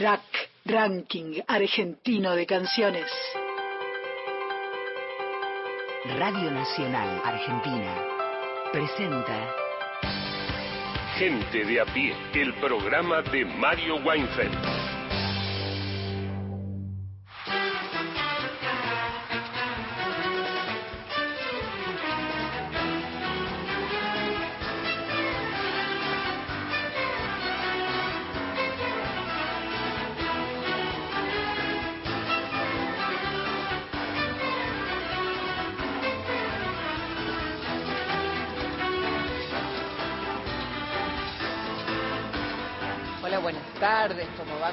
Track Ranking Argentino de Canciones. Radio Nacional Argentina presenta Gente de a pie, el programa de Mario Weinfeld.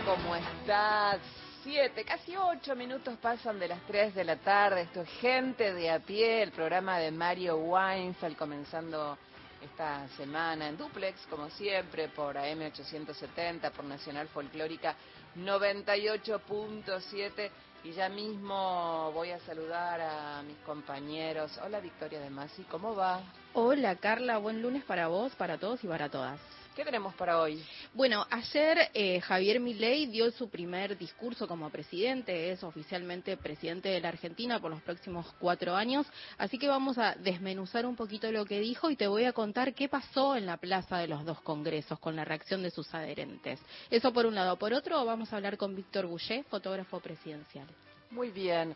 ¿Cómo estás? Siete, casi ocho minutos pasan de las tres de la tarde. Esto es Gente de a pie, el programa de Mario Weinfeld comenzando esta semana en duplex, como siempre, por AM870, por Nacional Folclórica 98.7. Y ya mismo voy a saludar a mis compañeros. Hola Victoria de Masi, ¿cómo va? Hola Carla, buen lunes para vos, para todos y para todas. ¿Qué tenemos para hoy? Bueno, ayer eh, Javier Milei dio su primer discurso como presidente, es oficialmente presidente de la Argentina por los próximos cuatro años, así que vamos a desmenuzar un poquito lo que dijo y te voy a contar qué pasó en la plaza de los dos congresos con la reacción de sus adherentes. Eso por un lado. Por otro, vamos a hablar con Víctor Goulet, fotógrafo presidencial. Muy bien.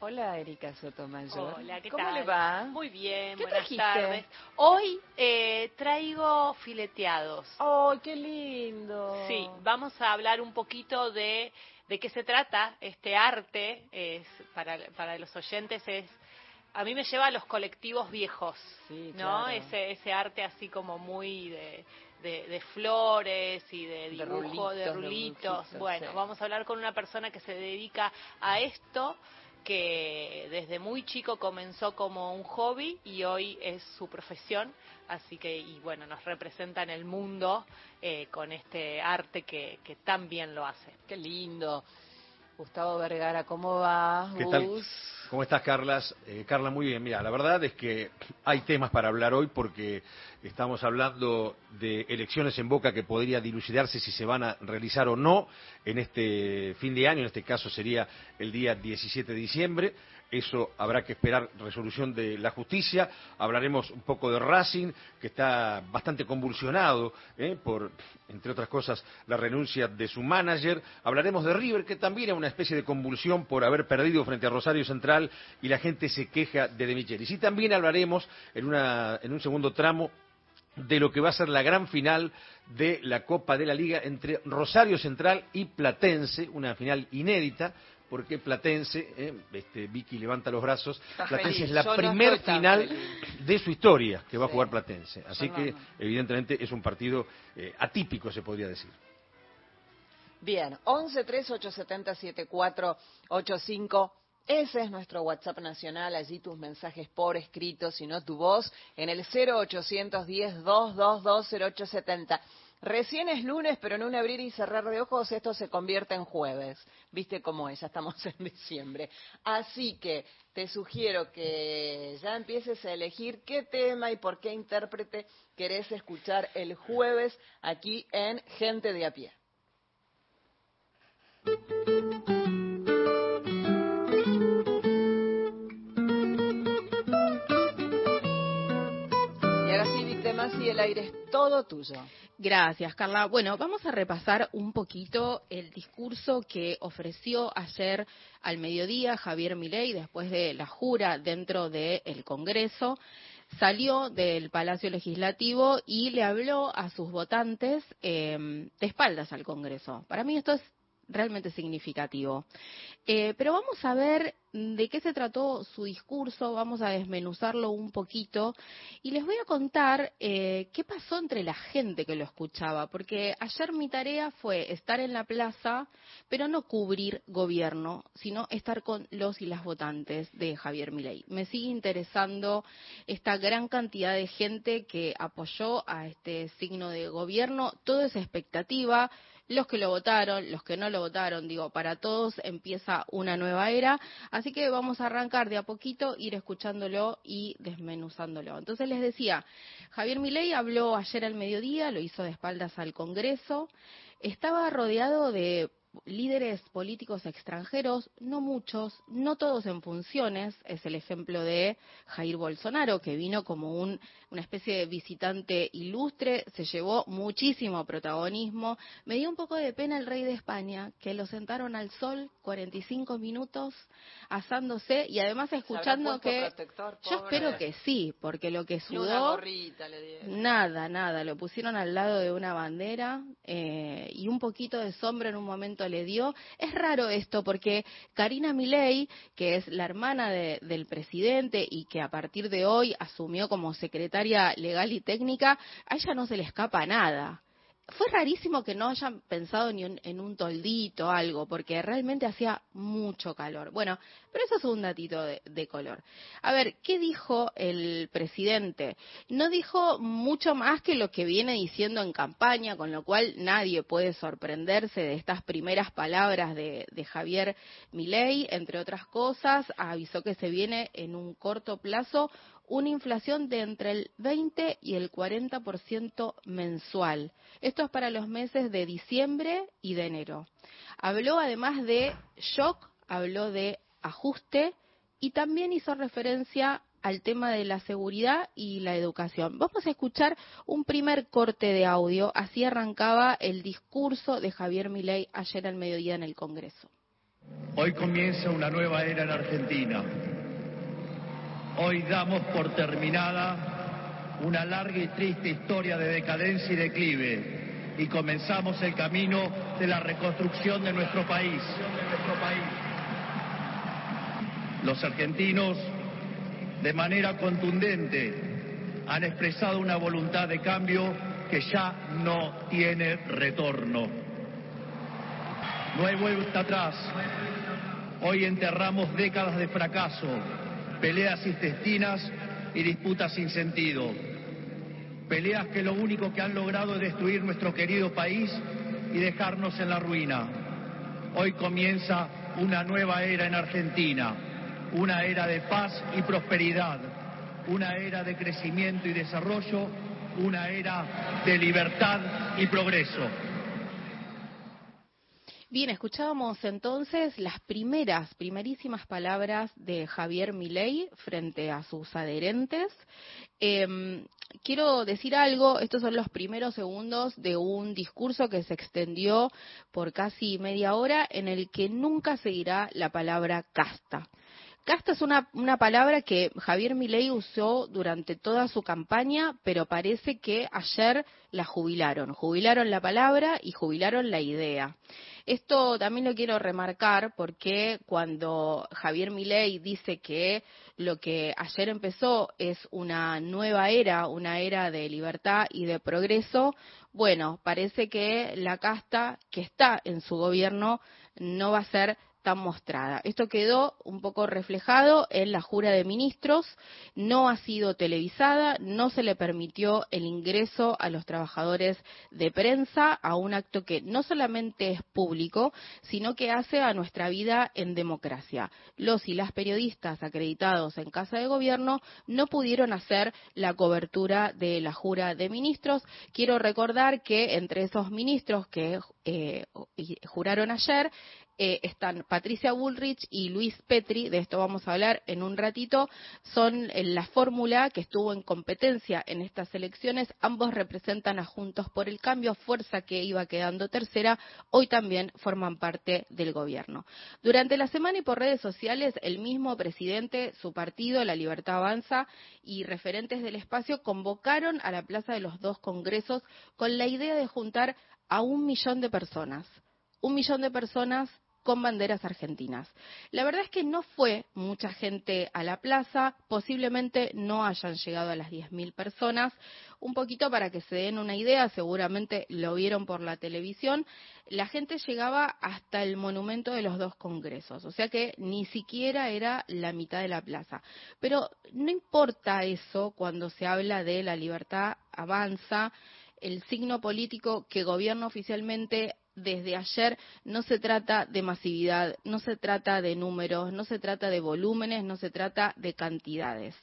Hola, Erika Sotomayor. Hola, ¿qué ¿Cómo tal? le va? Muy bien, ¿Qué buenas trajiste? tardes. Hoy eh, traigo fileteados. ¡Ay, qué lindo! Sí, vamos a hablar un poquito de, de qué se trata este arte. Es, para, para los oyentes es... A mí me lleva a los colectivos viejos, Sí, ¿no? claro. Ese, ese arte así como muy de, de, de flores y de dibujo, de rulitos, de rulitos. dibujitos, bueno, sí. vamos a hablar con una persona que se dedica a esto que desde muy chico comenzó como un hobby y hoy es su profesión, así que, y bueno, nos representa en el mundo eh, con este arte que, que tan bien lo hace. Qué lindo. Gustavo Vergara, ¿cómo va? ¿Qué tal? ¿Cómo estás, Carlas? Eh, Carla, muy bien. Mira, la verdad es que hay temas para hablar hoy porque estamos hablando de elecciones en Boca que podría dilucidarse si se van a realizar o no en este fin de año. En este caso sería el día 17 de diciembre. Eso habrá que esperar resolución de la justicia. Hablaremos un poco de Racing, que está bastante convulsionado ¿eh? por, entre otras cosas, la renuncia de su manager. Hablaremos de River, que también es una especie de convulsión por haber perdido frente a Rosario Central y la gente se queja de De Michelis. Y también hablaremos en, una, en un segundo tramo de lo que va a ser la gran final de la Copa de la Liga entre Rosario Central y Platense, una final inédita, porque Platense, eh, este, Vicky levanta los brazos, Está Platense feliz, es la yo primer final feliz. de su historia que va a jugar Platense. Así que, no, evidentemente, es un partido eh, atípico, se podría decir. Bien, 11 3 870 7485. Ese es nuestro WhatsApp nacional. Allí tus mensajes por escrito, si no tu voz, en el 0810 222 0870. Recién es lunes, pero en un abrir y cerrar de ojos esto se convierte en jueves. ¿Viste cómo es? Ya estamos en diciembre. Así que te sugiero que ya empieces a elegir qué tema y por qué intérprete querés escuchar el jueves aquí en Gente de a pie. Masi, el aire es todo tuyo. Gracias, Carla. Bueno, vamos a repasar un poquito el discurso que ofreció ayer al mediodía Javier Milei después de la jura dentro del Congreso. Salió del Palacio Legislativo y le habló a sus votantes eh, de espaldas al Congreso. Para mí esto es realmente significativo. Eh, pero vamos a ver de qué se trató su discurso, vamos a desmenuzarlo un poquito y les voy a contar eh, qué pasó entre la gente que lo escuchaba, porque ayer mi tarea fue estar en la plaza, pero no cubrir gobierno, sino estar con los y las votantes de Javier Milei. Me sigue interesando esta gran cantidad de gente que apoyó a este signo de gobierno, todo es expectativa los que lo votaron, los que no lo votaron, digo, para todos empieza una nueva era, así que vamos a arrancar de a poquito, ir escuchándolo y desmenuzándolo. Entonces les decía, Javier Milei habló ayer al mediodía, lo hizo de espaldas al Congreso, estaba rodeado de líderes políticos extranjeros, no muchos, no todos en funciones, es el ejemplo de Jair Bolsonaro, que vino como un, una especie de visitante ilustre, se llevó muchísimo protagonismo. Me dio un poco de pena el rey de España, que lo sentaron al sol 45 minutos asándose y además escuchando que... yo espero que sí, porque lo que sudó... Nada, nada, lo pusieron al lado de una bandera eh, y un poquito de sombra en un momento le dio. Es raro esto porque Karina Milei, que es la hermana del presidente y que a partir de hoy asumió como secretaria legal y técnica, a ella no se le escapa nada fue rarísimo que no hayan pensado ni en un toldito algo, porque realmente hacía mucho calor. Bueno, pero eso es un datito de, color. A ver, ¿qué dijo el presidente? No dijo mucho más que lo que viene diciendo en campaña, con lo cual nadie puede sorprenderse de estas primeras palabras de, de Javier Milei. Entre otras cosas, avisó que se viene en un corto plazo una inflación de entre el 20 y el 40% mensual. Esto es para los meses de diciembre y de enero. Habló además de shock, habló de ajuste y también hizo referencia al tema de la seguridad y la educación. Vamos a escuchar un primer corte de audio, así arrancaba el discurso de Javier Milei ayer al mediodía en el Congreso. Hoy comienza una nueva era en Argentina Hoy damos por terminada una larga y triste historia de decadencia y declive y comenzamos el camino de la reconstrucción de nuestro país. Los argentinos, de manera contundente, han expresado una voluntad de cambio que ya no tiene retorno. No hay vuelta atrás. Hoy enterramos décadas de fracaso, peleas intestinas y disputas sin sentido. Peleas que lo único que han logrado es destruir nuestro querido país y dejarnos en la ruina. Hoy comienza una nueva era en Argentina, una era de paz y prosperidad, una era de crecimiento y desarrollo, una era de libertad y progreso. Bien, escuchábamos entonces las primeras, primerísimas palabras de Javier Milei frente a sus adherentes. Em, quiero decir algo, estos son los primeros segundos de un discurso que se extendió por casi media hora en el que nunca se dirá la palabra casta. Casta es una, una, palabra que Javier Milei usó durante toda su campaña, pero parece que ayer la jubilaron. Jubilaron la palabra y jubilaron la idea. Esto también lo quiero remarcar porque cuando Javier Milei dice que lo que ayer empezó es una nueva era, una era de libertad y de progreso, bueno, parece que la casta que está en su gobierno no va a ser tan mostrada. Esto quedó un poco reflejado en la jura de ministros, no ha sido televisada, no se le permitió el ingreso a los trabajadores de prensa a un acto que no solamente es público, sino que hace a nuestra vida en democracia. Los y las periodistas acreditados en Casa de Gobierno no pudieron hacer la cobertura de la jura de ministros. Quiero recordar que entre esos ministros que eh, juraron ayer eh, están Patricia Bullrich y Luis Petri, de esto vamos a hablar en un ratito, son la fórmula que estuvo en competencia en estas elecciones, ambos representan a Juntos por el Cambio, fuerza que iba quedando tercera, hoy también forman parte del gobierno. Durante la semana y por redes sociales, el mismo presidente, su partido, La Libertad Avanza y referentes del espacio convocaron a la Plaza de los dos Congresos con la idea de juntar a un millón de personas. Un millón de personas con banderas argentinas. La verdad es que no fue mucha gente a la plaza, posiblemente no hayan llegado a las 10.000 personas. Un poquito para que se den una idea, seguramente lo vieron por la televisión, la gente llegaba hasta el monumento de los dos congresos, o sea que ni siquiera era la mitad de la plaza. Pero no importa eso cuando se habla de la libertad avanza, el signo político que gobierna oficialmente desde ayer no se trata de masividad, no se trata de números, no se trata de volúmenes, no se trata de cantidades.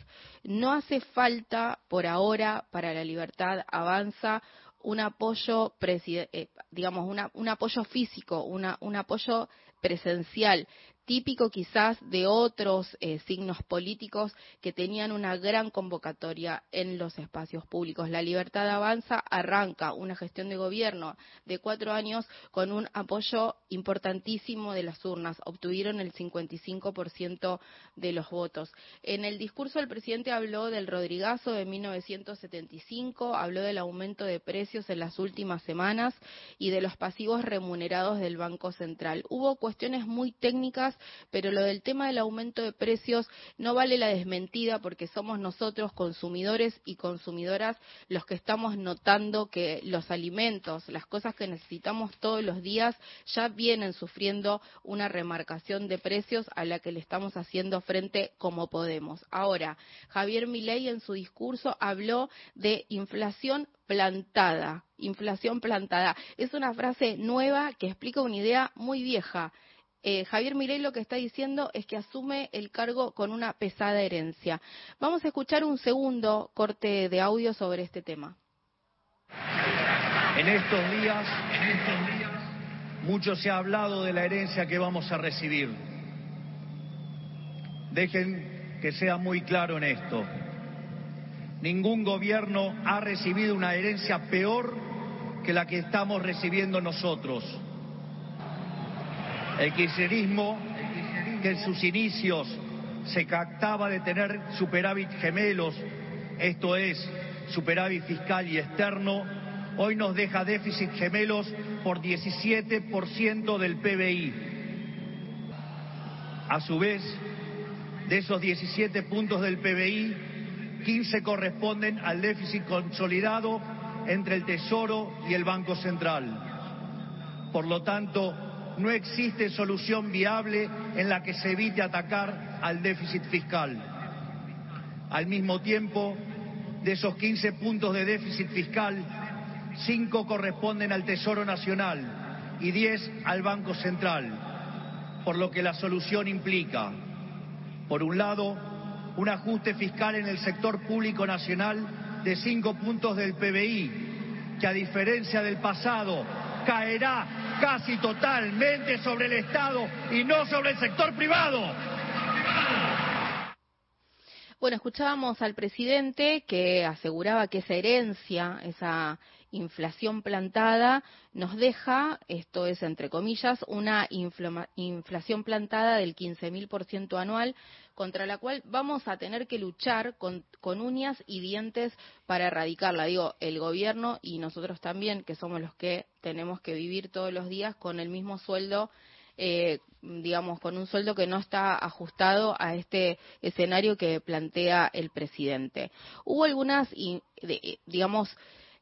No hace falta por ahora para la libertad avanza un apoyo, eh, digamos, un apoyo físico, un apoyo presencial típico quizás de otros eh, signos políticos que tenían una gran convocatoria en los espacios públicos. La Libertad Avanza arranca una gestión de gobierno de cuatro años con un apoyo importantísimo de las urnas. Obtuvieron el 55% de los votos. En el discurso el presidente habló del Rodrigazo de 1975, habló del aumento de precios en las últimas semanas y de los pasivos remunerados del Banco Central. Hubo cuestiones muy técnicas pero lo del tema del aumento de precios no vale la desmentida porque somos nosotros, consumidores y consumidoras, los que estamos notando que los alimentos, las cosas que necesitamos todos los días, ya vienen sufriendo una remarcación de precios a la que le estamos haciendo frente como podemos. Ahora, Javier Milei en su discurso habló de inflación plantada, inflación plantada. Es una frase nueva que explica una idea muy vieja. Eh, Javier Milei lo que está diciendo es que asume el cargo con una pesada herencia. Vamos a escuchar un segundo corte de audio sobre este tema. En estos días, en estos días, mucho se ha hablado de la herencia que vamos a recibir. Dejen que sea muy claro en esto. Ningún gobierno ha recibido una herencia peor que la que estamos recibiendo nosotros. El kirchnerismo, que en sus inicios se captaba de tener superávit gemelos, esto es, superávit fiscal y externo, hoy nos deja déficit gemelos por 17% del PBI. A su vez, de esos 17 puntos del PBI, 15 corresponden al déficit consolidado entre el Tesoro y el Banco Central. Por lo tanto, no existe solución viable en la que se evite atacar al déficit fiscal. Al mismo tiempo, de esos 15 puntos de déficit fiscal, 5 corresponden al Tesoro Nacional y 10 al Banco Central, por lo que la solución implica, por un lado, un ajuste fiscal en el sector público nacional de 5 puntos del PBI, que a diferencia del pasado caerá casi totalmente sobre el Estado y no sobre el sector privado. Bueno, escuchábamos al presidente que aseguraba que esa herencia, esa inflación plantada, nos deja, esto es entre comillas, una inflación plantada del 15.000% anual, contra la cual vamos a tener que luchar con, uñas y dientes para erradicarla. Digo, el gobierno y nosotros también, que somos los que tenemos que vivir todos los días con el mismo sueldo eh, digamos, con un sueldo que no está ajustado a este escenario que plantea el presidente. Hubo algunas, digamos,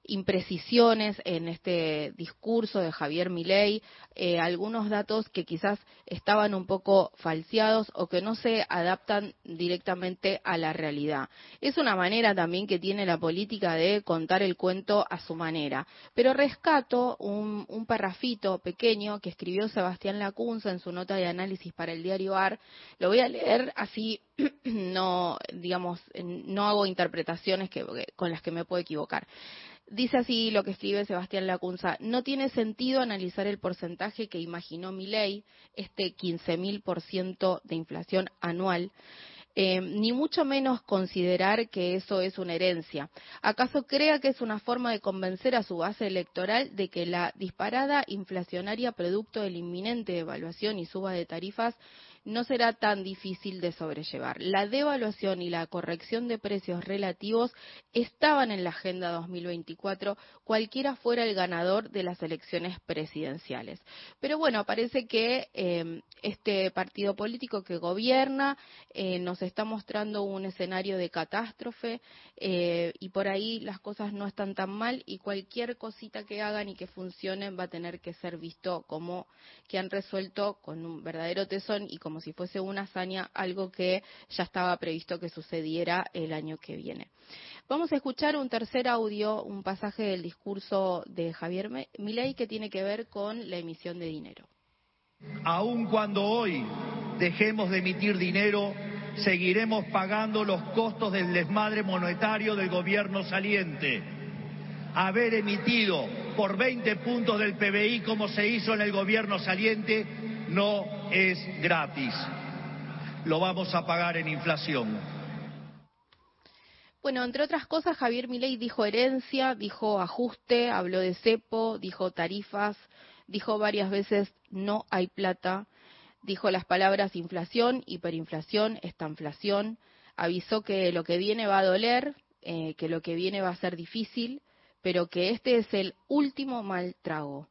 imprecisiones en este discurso de Javier Milei, eh, algunos datos que quizás estaban un poco falseados o que no se adaptan directamente a la realidad. Es una manera también que tiene la política de contar el cuento a su manera. Pero rescato un, un parrafito pequeño que escribió Sebastián Lacunza en su nota de análisis para el diario AR. Lo voy a leer así no digamos no hago interpretaciones con las que me puedo equivocar. Dice así lo que escribe Sebastián Lacunza, no tiene sentido analizar el porcentaje que imaginó ley, este 15.000% de inflación anual, eh, ni mucho menos considerar que eso es una herencia. ¿Acaso crea que es una forma de convencer a su base electoral de que la disparada inflacionaria producto de la inminente devaluación y suba de tarifas no será tan difícil de sobrellevar. La devaluación y la corrección de precios relativos estaban en la Agenda 2024, cualquiera fuera el ganador de las elecciones presidenciales. Pero bueno, parece que eh, este partido político que gobierna eh, nos está mostrando un escenario de catástrofe eh, y por ahí las cosas no están tan mal y cualquier cosita que hagan y que funcione va a tener que ser visto como que han resuelto con un verdadero tesón y como si fuese una hazaña algo que ya estaba previsto que sucediera el año que viene. Vamos a escuchar un tercer audio, un pasaje del discurso de Javier Milei que tiene que ver con la emisión de dinero. Aun cuando hoy dejemos de emitir dinero, seguiremos pagando los costos del desmadre monetario del gobierno saliente. haber emitido por 20 puntos del PBI como se hizo en el gobierno saliente no es gratis. Lo vamos a pagar en inflación. Bueno, entre otras cosas, Javier Milei dijo herencia, dijo ajuste, habló de cepo, dijo tarifas, dijo varias veces no hay plata, dijo las palabras inflación, hiperinflación, estanflación, avisó que lo que viene va a doler, eh, que lo que viene va a ser difícil, pero que este es el último mal trago.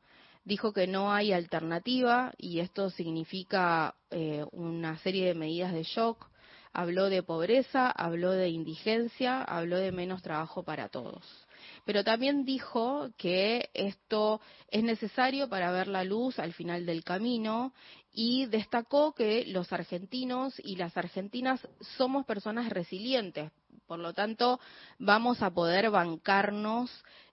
Dijo que no hay alternativa y esto significa eh, una serie de medidas de shock. Habló de pobreza, habló de indigencia, habló de menos trabajo para todos. Pero también dijo que esto es necesario para ver la luz al final del camino y destacó que los argentinos y las argentinas somos personas resilientes. Por lo tanto, vamos a poder bancarnos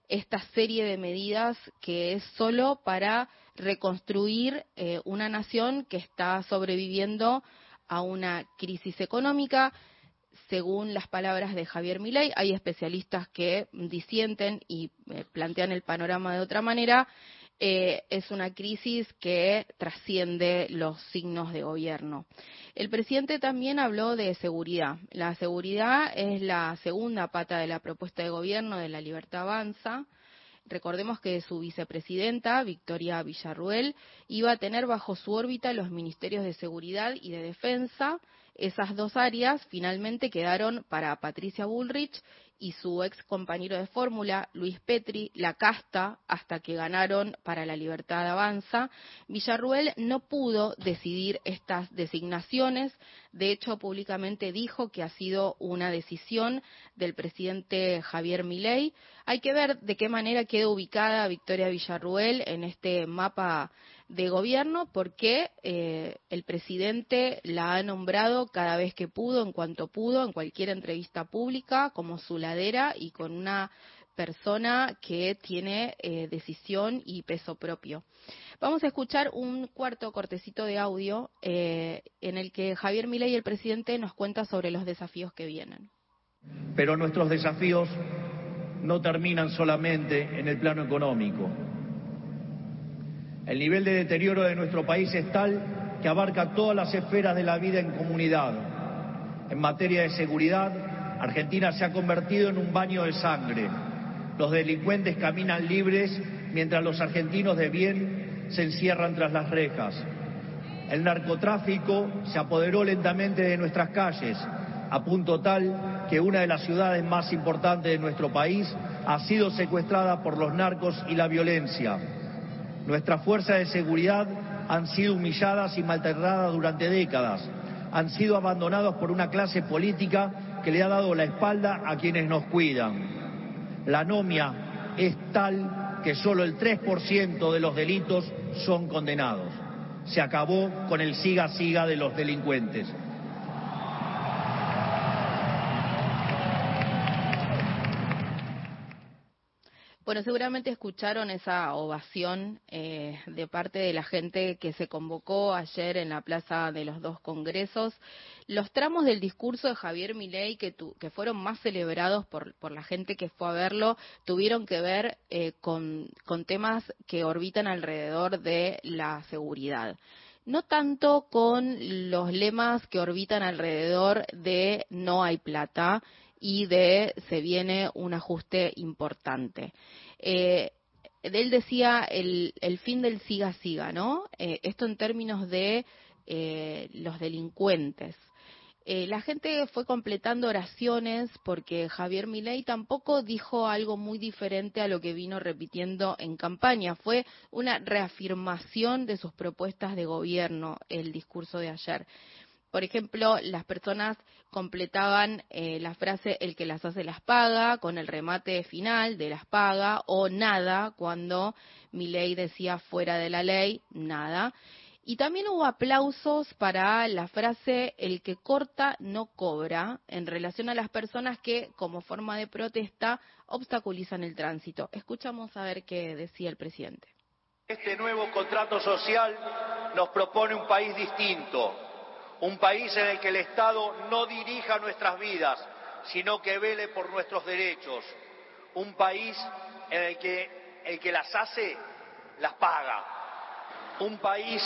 esta serie de medidas que es solo para reconstruir eh, una nación que está sobreviviendo a una crisis económica. Según las palabras de Javier Milei, hay especialistas que disienten y eh, plantean el panorama de otra manera. Eh, es una crisis que trasciende los signos de gobierno. El presidente también habló de seguridad. La seguridad es la segunda pata de la propuesta de gobierno de la Libertad Avanza. Recordemos que su vicepresidenta, Victoria Villarruel, iba a tener bajo su órbita los ministerios de Seguridad y de Defensa. Esas dos áreas finalmente quedaron para Patricia Bullrich y su ex compañero de fórmula, Luis Petri, la casta, hasta que ganaron para la libertad avanza, Villarruel no pudo decidir estas designaciones. De hecho, públicamente dijo que ha sido una decisión del presidente Javier Milei. Hay que ver de qué manera queda ubicada Victoria Villarruel en este mapa de gobierno porque eh, el presidente la ha nombrado cada vez que pudo, en cuanto pudo, en cualquier entrevista pública, como su ladera y con una persona que tiene eh, decisión y peso propio. Vamos a escuchar un cuarto cortecito de audio eh, en el que Javier Milei, el presidente, nos cuenta sobre los desafíos que vienen. Pero nuestros desafíos no terminan solamente en el plano económico. El nivel de deterioro de nuestro país es tal que abarca todas las esferas de la vida en comunidad. En materia de seguridad, Argentina se ha convertido en un baño de sangre. Los delincuentes caminan libres mientras los argentinos de bien se encierran tras las rejas. El narcotráfico se apoderó lentamente de nuestras calles, a punto tal que una de las ciudades más importantes de nuestro país ha sido secuestrada por los narcos y la violencia. Nuestras fuerzas de seguridad han sido humilladas y maltratadas durante décadas. Han sido abandonados por una clase política que le ha dado la espalda a quienes nos cuidan. La anomia es tal que solo el 3% de los delitos son condenados. Se acabó con el siga-siga de los delincuentes. Bueno, seguramente escucharon esa ovación eh, de parte de la gente que se convocó ayer en la Plaza de los Dos Congresos. Los tramos del discurso de Javier Milei que, que fueron más celebrados por, por, la gente que fue a verlo tuvieron que ver eh, con, con temas que orbitan alrededor de la seguridad no tanto con los lemas que orbitan alrededor de no hay plata y de se viene un ajuste importante. Eh, él decía el, el, fin del siga-siga, ¿no? Eh, esto en términos de eh, los delincuentes. Eh, la gente fue completando oraciones porque Javier Milei tampoco dijo algo muy diferente a lo que vino repitiendo en campaña. Fue una reafirmación de sus propuestas de gobierno el discurso de ayer. Por ejemplo, las personas completaban eh, la frase el que las hace las paga con el remate final de las paga o nada cuando mi ley decía fuera de la ley, nada. Y también hubo aplausos para la frase el que corta no cobra en relación a las personas que, como forma de protesta, obstaculizan el tránsito. Escuchamos a ver qué decía el presidente. Este nuevo contrato social nos propone un país distinto, un país en el que el Estado no dirija nuestras vidas, sino que vele por nuestros derechos, un país en el que el que las hace las paga. Un país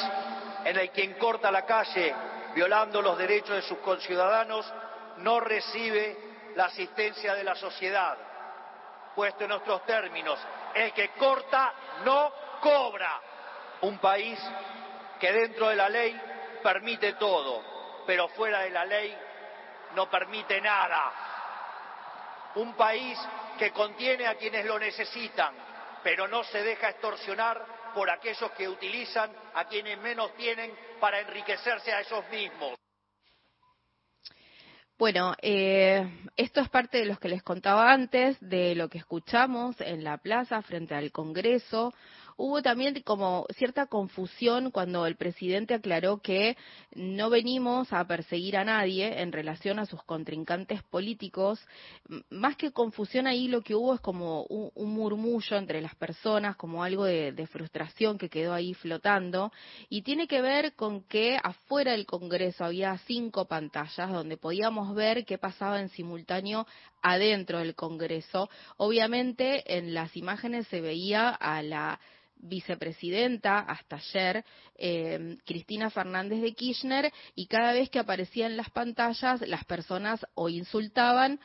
en el que quien corta la calle violando los derechos de sus conciudadanos no recibe la asistencia de la sociedad. Puesto en nuestros términos, el que corta no cobra. Un país que dentro de la ley permite todo, pero fuera de la ley no permite nada. Un país que contiene a quienes lo necesitan, pero no se deja extorsionar por aquellos que utilizan a quienes menos tienen para enriquecerse a esos mismos. Bueno, eh, esto es parte de lo que les contaba antes, de lo que escuchamos en la plaza frente al Congreso, hubo también como cierta confusión cuando el presidente aclaró que no venimos a perseguir a nadie en relación a sus contrincantes políticos. Más que confusión ahí lo que hubo es como un, murmullo entre las personas, como algo de, frustración que quedó ahí flotando. Y tiene que ver con que afuera del Congreso había cinco pantallas donde podíamos ver qué pasaba en simultáneo adentro del Congreso. Obviamente en las imágenes se veía a la vicepresidenta hasta ayer, eh, Cristina Fernández de Kirchner, y cada vez que aparecía en las pantallas las personas o insultaban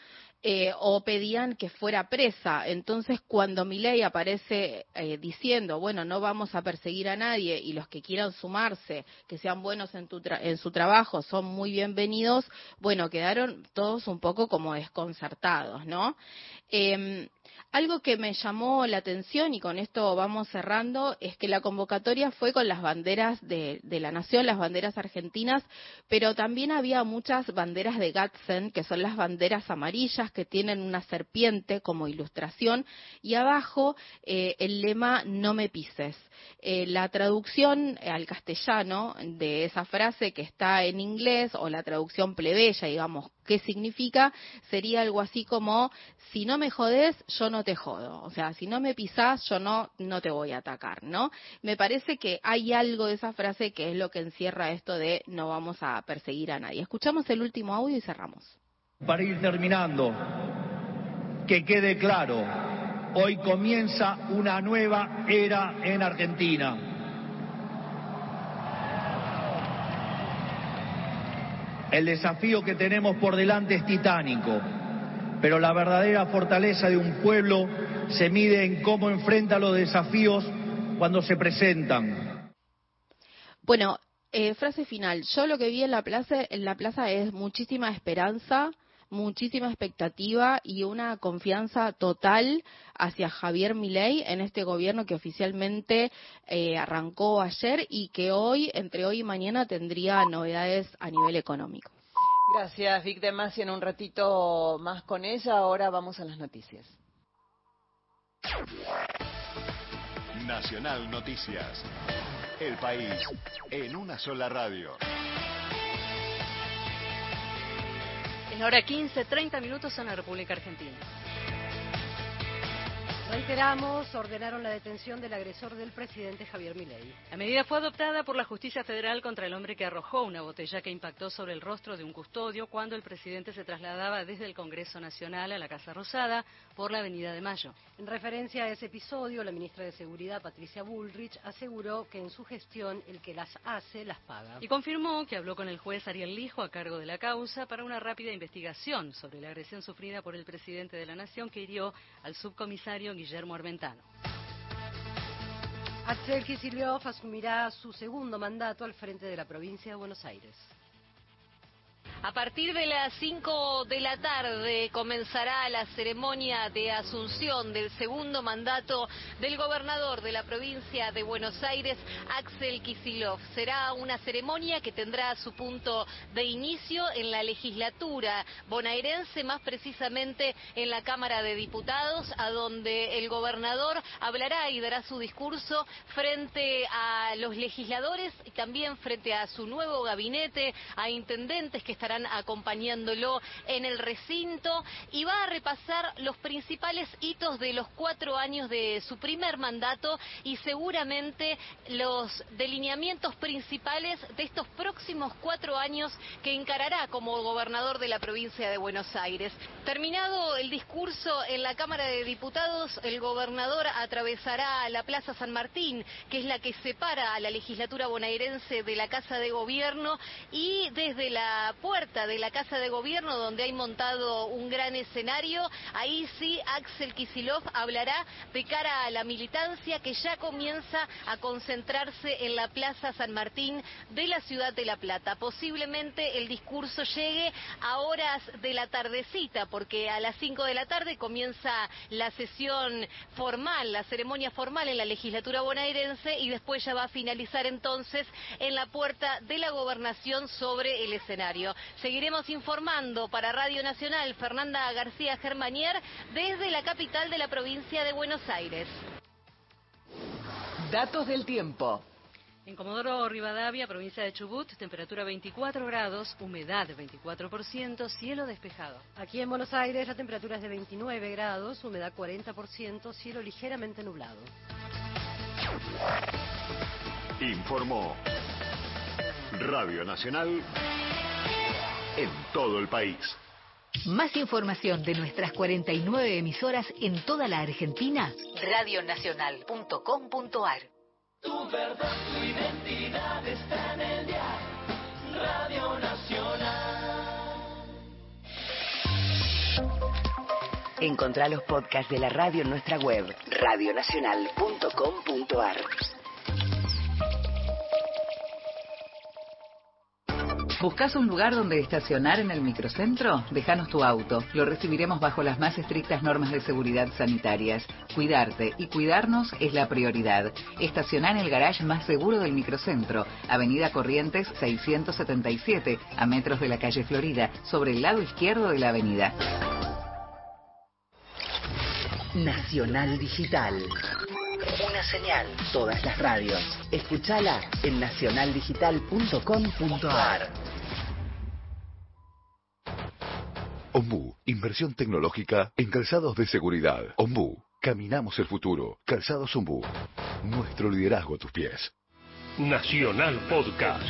eh, o pedían que fuera presa. Entonces, cuando Milei aparece eh, diciendo, bueno, no vamos a perseguir a nadie y los que quieran sumarse, que sean buenos en, su trabajo, son muy bienvenidos, bueno, quedaron todos un poco como desconcertados, ¿no? Em, algo que me llamó la atención, y con esto vamos cerrando, es que la convocatoria fue con las banderas de, la nación, las banderas argentinas, pero también había muchas banderas de Gatzen, que son las banderas amarillas que tienen una serpiente como ilustración, y abajo eh, el lema No me pises. Eh, la traducción al castellano de esa frase que está en inglés, o la traducción plebeya, digamos, ¿qué significa? Sería algo así como, si no me jodes, yo no te jodo. O sea, si no me pisás, yo no, no te voy a atacar, ¿no? Me parece que hay algo de esa frase que es lo que encierra esto de no vamos a perseguir a nadie. Escuchamos el último audio y cerramos. Para ir terminando, que quede claro, hoy comienza una nueva era en Argentina. El desafío que tenemos por delante es titánico pero la verdadera fortaleza de un pueblo se mide en cómo enfrenta los desafíos cuando se presentan. Bueno, eh, frase final. Yo lo que vi en la plaza, en la plaza es muchísima esperanza, muchísima expectativa y una confianza total hacia Javier Milei en este gobierno que oficialmente eh, arrancó ayer y que hoy, entre hoy y mañana, tendría novedades a nivel económico. Gracias, Vic de Masi. En un ratito más con ella. Ahora vamos a las noticias. Nacional Noticias. El país en una sola radio. En hora 15, 30 minutos en la República Argentina. Reiteramos, ordenaron la detención del agresor del presidente Javier Milei. La medida fue adoptada por la justicia federal contra el hombre que arrojó una botella que impactó sobre el rostro de un custodio cuando el presidente se trasladaba desde el Congreso Nacional a la Casa Rosada por la Avenida de Mayo. En referencia a ese episodio, la ministra de Seguridad, Patricia Bullrich, aseguró que en su gestión el que las hace las paga. Y confirmó que habló con el juez Ariel Lijo a cargo de la causa para una rápida investigación sobre la agresión sufrida por el presidente de la Nación que hirió al subcomisario Guillermo Armentano. Axel Kicillof asumirá su segundo mandato al frente de la provincia de Buenos Aires. A partir de las 5 de la tarde comenzará la ceremonia de asunción del segundo mandato del gobernador de la provincia de Buenos Aires, Axel Kisilov. Será una ceremonia que tendrá su punto de inicio en la legislatura bonaerense, más precisamente en la Cámara de Diputados, a donde el gobernador hablará y dará su discurso frente a los legisladores y también frente a su nuevo gabinete, a intendentes que estarán acompañándolo en el recinto y va a repasar los principales hitos de los cuatro años de su primer mandato y seguramente los delineamientos principales de estos próximos cuatro años que encarará como gobernador de la provincia de Buenos Aires. Terminado el discurso en la Cámara de Diputados, el gobernador atravesará la Plaza San Martín, que es la que separa a la legislatura bonaerense de la Casa de Gobierno, y desde la puerta de la Casa de Gobierno, donde hay montado un gran escenario, ahí sí Axel Kisilov hablará de cara a la militancia que ya comienza a concentrarse en la Plaza San Martín de la ciudad de La Plata. Posiblemente el discurso llegue a horas de la tardecita, porque a las 5 de la tarde comienza la sesión formal, la ceremonia formal en la legislatura bonaerense y después ya va a finalizar entonces en la puerta de la gobernación sobre el escenario. Seguiremos informando para Radio Nacional Fernanda García Germanier desde la capital de la provincia de Buenos Aires. Datos del tiempo. En Comodoro Rivadavia, provincia de Chubut, temperatura 24 grados, humedad 24%, cielo despejado. Aquí en Buenos Aires la temperatura es de 29 grados, humedad 40%, cielo ligeramente nublado. Informó Radio Nacional en todo el país. Más información de nuestras 49 emisoras en toda la Argentina, radionacional.com.ar. Tu verdad, tu identidad está en el día. Radio Nacional. Encontrá los podcasts de la radio en nuestra web, radionacional.com.ar. ¿Buscas un lugar donde estacionar en el microcentro? Déjanos tu auto. Lo recibiremos bajo las más estrictas normas de seguridad sanitarias. Cuidarte y cuidarnos es la prioridad. Estacioná en el garage más seguro del microcentro, Avenida Corrientes 677, a metros de la calle Florida, sobre el lado izquierdo de la avenida. Nacional Digital. Una señal. Todas las radios. Escúchala en nacionaldigital.com.ar. Ombu, inversión tecnológica en calzados de seguridad. Ombu, caminamos el futuro. Calzados Ombu, nuestro liderazgo a tus pies. Nacional Podcast.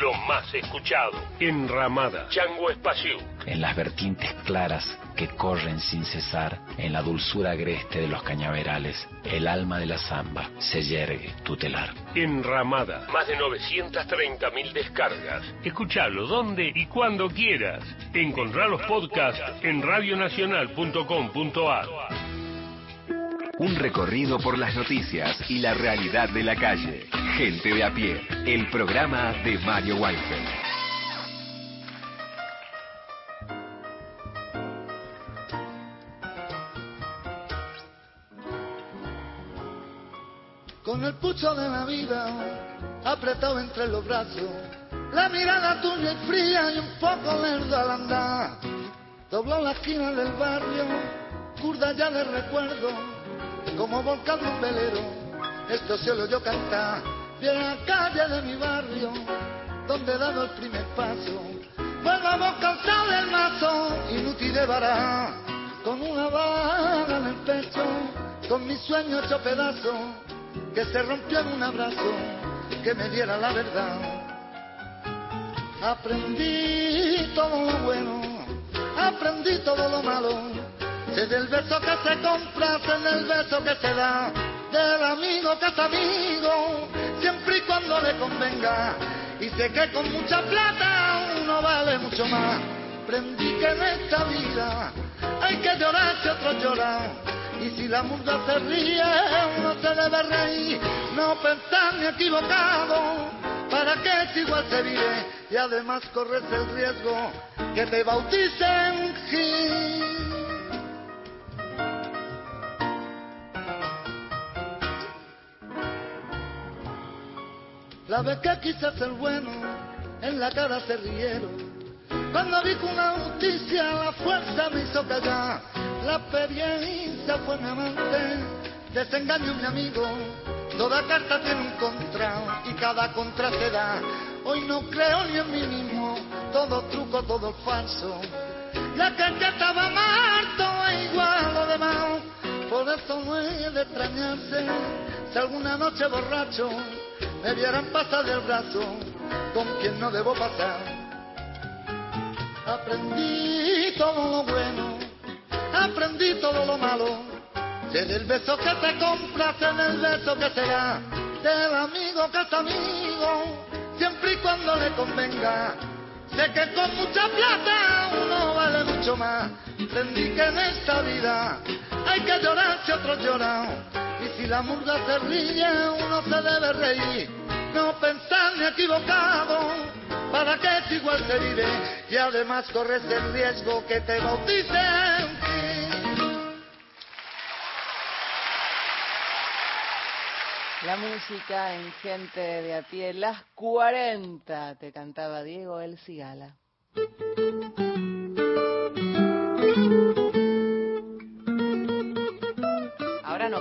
Lo más escuchado en Ramada, Chango Espacio. en las vertientes claras que corren sin cesar, en la dulzura agreste de los cañaverales, el alma de la zamba se yergue tutelar. En Ramada, más de 930.000 descargas. Escuchalo donde y cuando quieras. Encontrá los podcasts en radionacional.com.ar. Un recorrido por las noticias y la realidad de la calle. Gente de a pie. El programa de Mario Weinfeld. con el pucho de la vida apretado entre los brazos, la mirada tuya y fría y un poco lerda al andar. Dobló la esquina del barrio, curda ya de recuerdo, como volcán de un velero, esto se lo yo cantar. A la calle de mi barrio, donde he dado el primer paso. Vuelvo cansado del mazo, inútil de varar, con una bala en el pecho, con mis sueños hecho pedazos que se rompió en un abrazo que me diera la verdad. Aprendí todo lo bueno, aprendí todo lo malo. Sé del beso que se compra, sé del beso que se da, del amigo que es amigo, siempre y cuando le convenga. Y sé que con mucha plata uno vale mucho más. Aprendí que en esta vida hay que llorar si otros lloran. Y si la mundo se ríe, uno se debe reír, no pensar ni equivocado. ¿Para qué si igual se vive? Y además corres el riesgo que te bauticen Gil. La vez que quise ser bueno, en la cara se rieron. Cuando vi que una noticia la fuerza me hizo callar. La experiencia fue mi amante, desengaño mi amigo. Toda carta tiene un contra y cada contra se da. Hoy no creo ni en mí mismo, todo truco, todo falso. El que estaba muerto es igual a lo demás. Por eso no es de extrañarse si alguna noche borracho me vieran pasar del brazo con quien no debo pasar. Aprendí todo lo bueno, aprendí todo lo malo. Sé del beso que te compras, sé del beso que se da, del amigo que es amigo, siempre y cuando le convenga. Sé que con mucha plata uno vale mucho más. Entendí que en esta vida hay que llorar si otros lloran. Y si la murga se ríe, uno se debe reír. No pensar ni equivocado, para que es igual se vive. Y además corres el riesgo que te bauticen. La música en gente de a pie, las 40, te cantaba Diego El Cigala.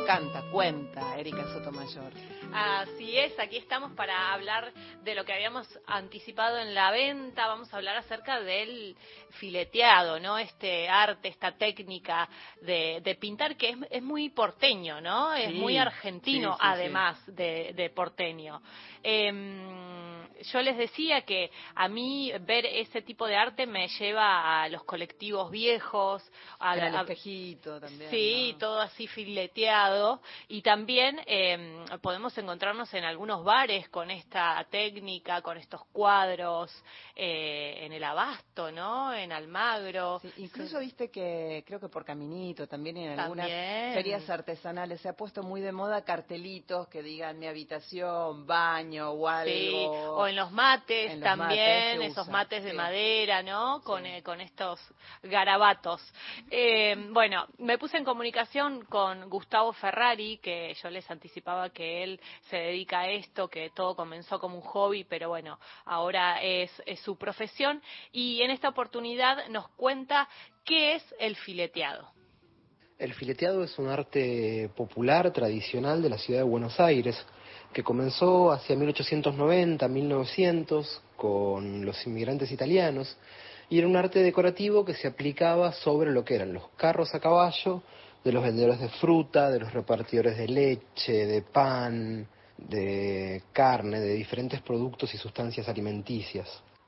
Canta, cuenta Erika Sotomayor. Así es, aquí estamos para hablar de lo que habíamos anticipado en la venta. Vamos a hablar acerca del fileteado, ¿no? Este arte, esta técnica de, de pintar que es, es, muy porteño, ¿no? Es Sí, muy argentino, sí, sí, sí. además De, de porteño. Em, yo les decía que a mí ver ese tipo de arte me lleva a los colectivos viejos, a, el espejito también. Sí, todo así fileteado. Y también eh, podemos encontrarnos en algunos bares con esta técnica, con estos cuadros, eh, en el Abasto, ¿no? En Almagro. Sí, incluso viste que creo que por Caminito también en algunas También. ferias artesanales se ha puesto muy de moda cartelitos que digan mi habitación, baño o algo. Sí, o en los mates En los también, mates esos mates de sí. madera, ¿no? Con, eh, con estos garabatos. Eh, bueno, me puse en comunicación con Gustavo Ferrari, que yo les anticipaba que él se dedica a esto, que todo comenzó como un hobby, pero bueno, ahora es, es su profesión. Y en esta oportunidad nos cuenta qué es el fileteado. El fileteado es un arte popular tradicional de la ciudad de Buenos Aires que comenzó hacia 1890, 1900 con los inmigrantes italianos y era un arte decorativo que se aplicaba sobre lo que eran los carros a caballo de los vendedores de fruta, de los repartidores de leche, de pan, de carne, de diferentes productos y sustancias alimenticias.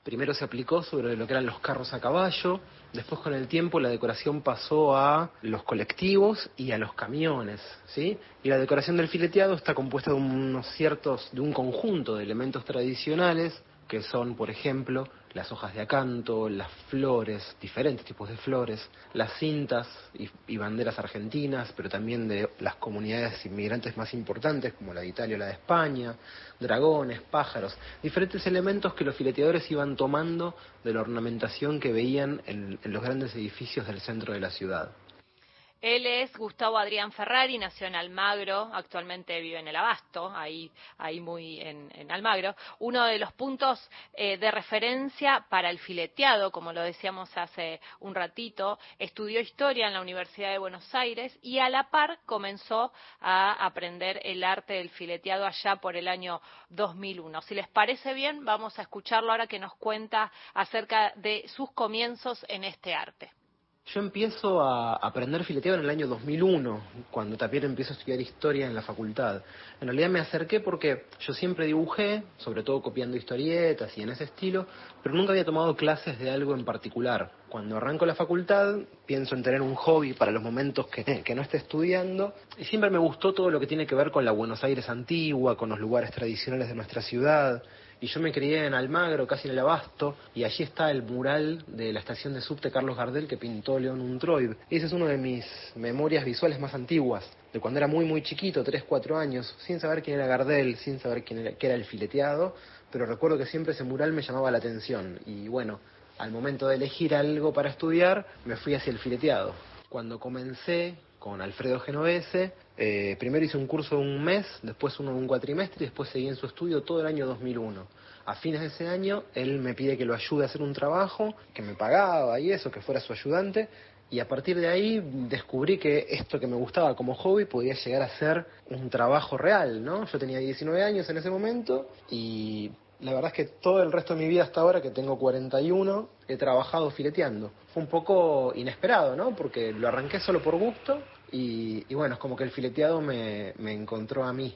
Primero se aplicó sobre lo que eran los carros a caballo, después con el tiempo la decoración pasó a los colectivos y a los camiones, ¿sí? Y la decoración del fileteado está compuesta de unos ciertos, de un conjunto de elementos tradicionales que son, por ejemplo, las hojas de acanto, las flores, diferentes tipos de flores, las cintas y, banderas argentinas, pero también de las comunidades inmigrantes más importantes, como la de Italia o la de España, dragones, pájaros, diferentes elementos que los fileteadores iban tomando de la ornamentación que veían en los grandes edificios del centro de la ciudad. Él es Gustavo Adrián Ferrari, nació en Almagro, actualmente vive en el Abasto, ahí, ahí muy en, Almagro. Uno de los puntos eh, de referencia para el fileteado, como lo decíamos hace un ratito, estudió historia en la Universidad de Buenos Aires y a la par comenzó a aprender el arte del fileteado allá por el año 2001. Si les parece bien, vamos a escucharlo ahora que nos cuenta acerca de sus comienzos en este arte. Yo empiezo a aprender fileteo en el año 2001, cuando también empiezo a estudiar historia en la facultad. En realidad me acerqué porque yo siempre dibujé, sobre todo copiando historietas y en ese estilo, pero nunca había tomado clases de algo en particular. Cuando arranco la facultad, pienso en tener un hobby para los momentos que, que no esté estudiando, y siempre me gustó todo lo que tiene que ver con la Buenos Aires antigua, con los lugares tradicionales de nuestra ciudad. Y yo me crié en Almagro, casi en el Abasto, y allí está el mural de la estación de subte Carlos Gardel que pintó León Untroid. Esa es una de mis memorias visuales más antiguas, de cuando era muy, muy chiquito, 3, 4 años, sin saber quién era Gardel, sin saber quién era, era el fileteado, pero recuerdo que siempre ese mural me llamaba la atención. Y bueno, al momento de elegir algo para estudiar, me fui hacia el fileteado. Cuando comencé con Alfredo Genovese, eh, primero hice un curso de un mes, después uno de un cuatrimestre y después seguí en su estudio todo el año 2001. A fines de ese año, él me pide que lo ayude a hacer un trabajo, que me pagaba y eso, que fuera su ayudante, Y a partir de ahí descubrí que esto que me gustaba como hobby podía llegar a ser un trabajo real, ¿no? Yo tenía 19 años en ese momento y la verdad es que todo el resto de mi vida hasta ahora, que tengo 41, he trabajado fileteando. Fue un poco inesperado, ¿no? Porque lo arranqué solo por gusto y, y bueno, es como que el fileteado me, me encontró a mí.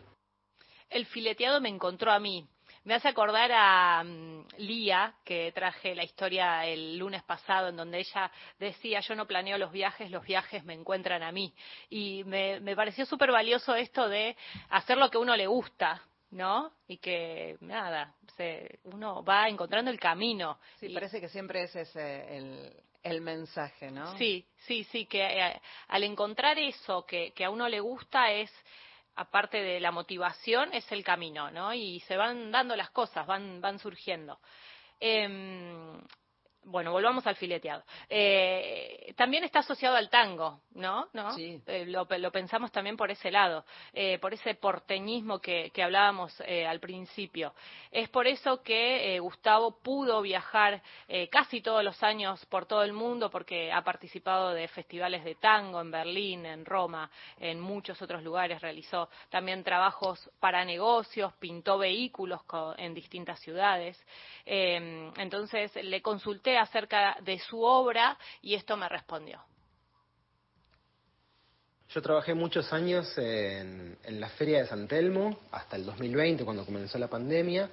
El fileteado me encontró a mí. Me hace acordar a mm, Lía, que traje la historia el lunes pasado, en donde ella decía, yo no planeo los viajes, los viajes me encuentran a mí. Y me, me pareció súper valioso esto de hacer lo que a uno le gusta, ¿no? Y que, nada, se, uno va encontrando el camino. Sí, parece que siempre ese es el, el mensaje, ¿no? Sí, sí, sí, que eh, al encontrar eso que, que a uno le gusta es aparte de la motivación, es el camino, ¿no? Y se van dando las cosas, van, van surgiendo. Em, bueno, volvamos al fileteado. Eh, también está asociado al tango, ¿no? ¿No? Sí. Eh, lo, lo pensamos también por ese lado, eh, por ese porteñismo que, que hablábamos al principio. Es por eso que Gustavo pudo viajar casi todos los años por todo el mundo, porque ha participado de festivales de tango en Berlín, en Roma, en muchos otros lugares. Realizó también trabajos para negocios, pintó vehículos en distintas ciudades. Entonces le consulté acerca de su obra y esto me respondió. Yo trabajé muchos años en, la Feria de San Telmo, hasta el 2020, cuando comenzó la pandemia,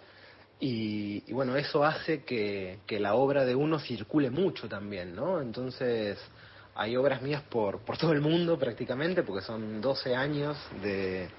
y, y bueno, eso hace que, que la obra de uno circule mucho también, ¿no? Entonces, hay obras mías por, por todo el mundo prácticamente, porque son 12 años de,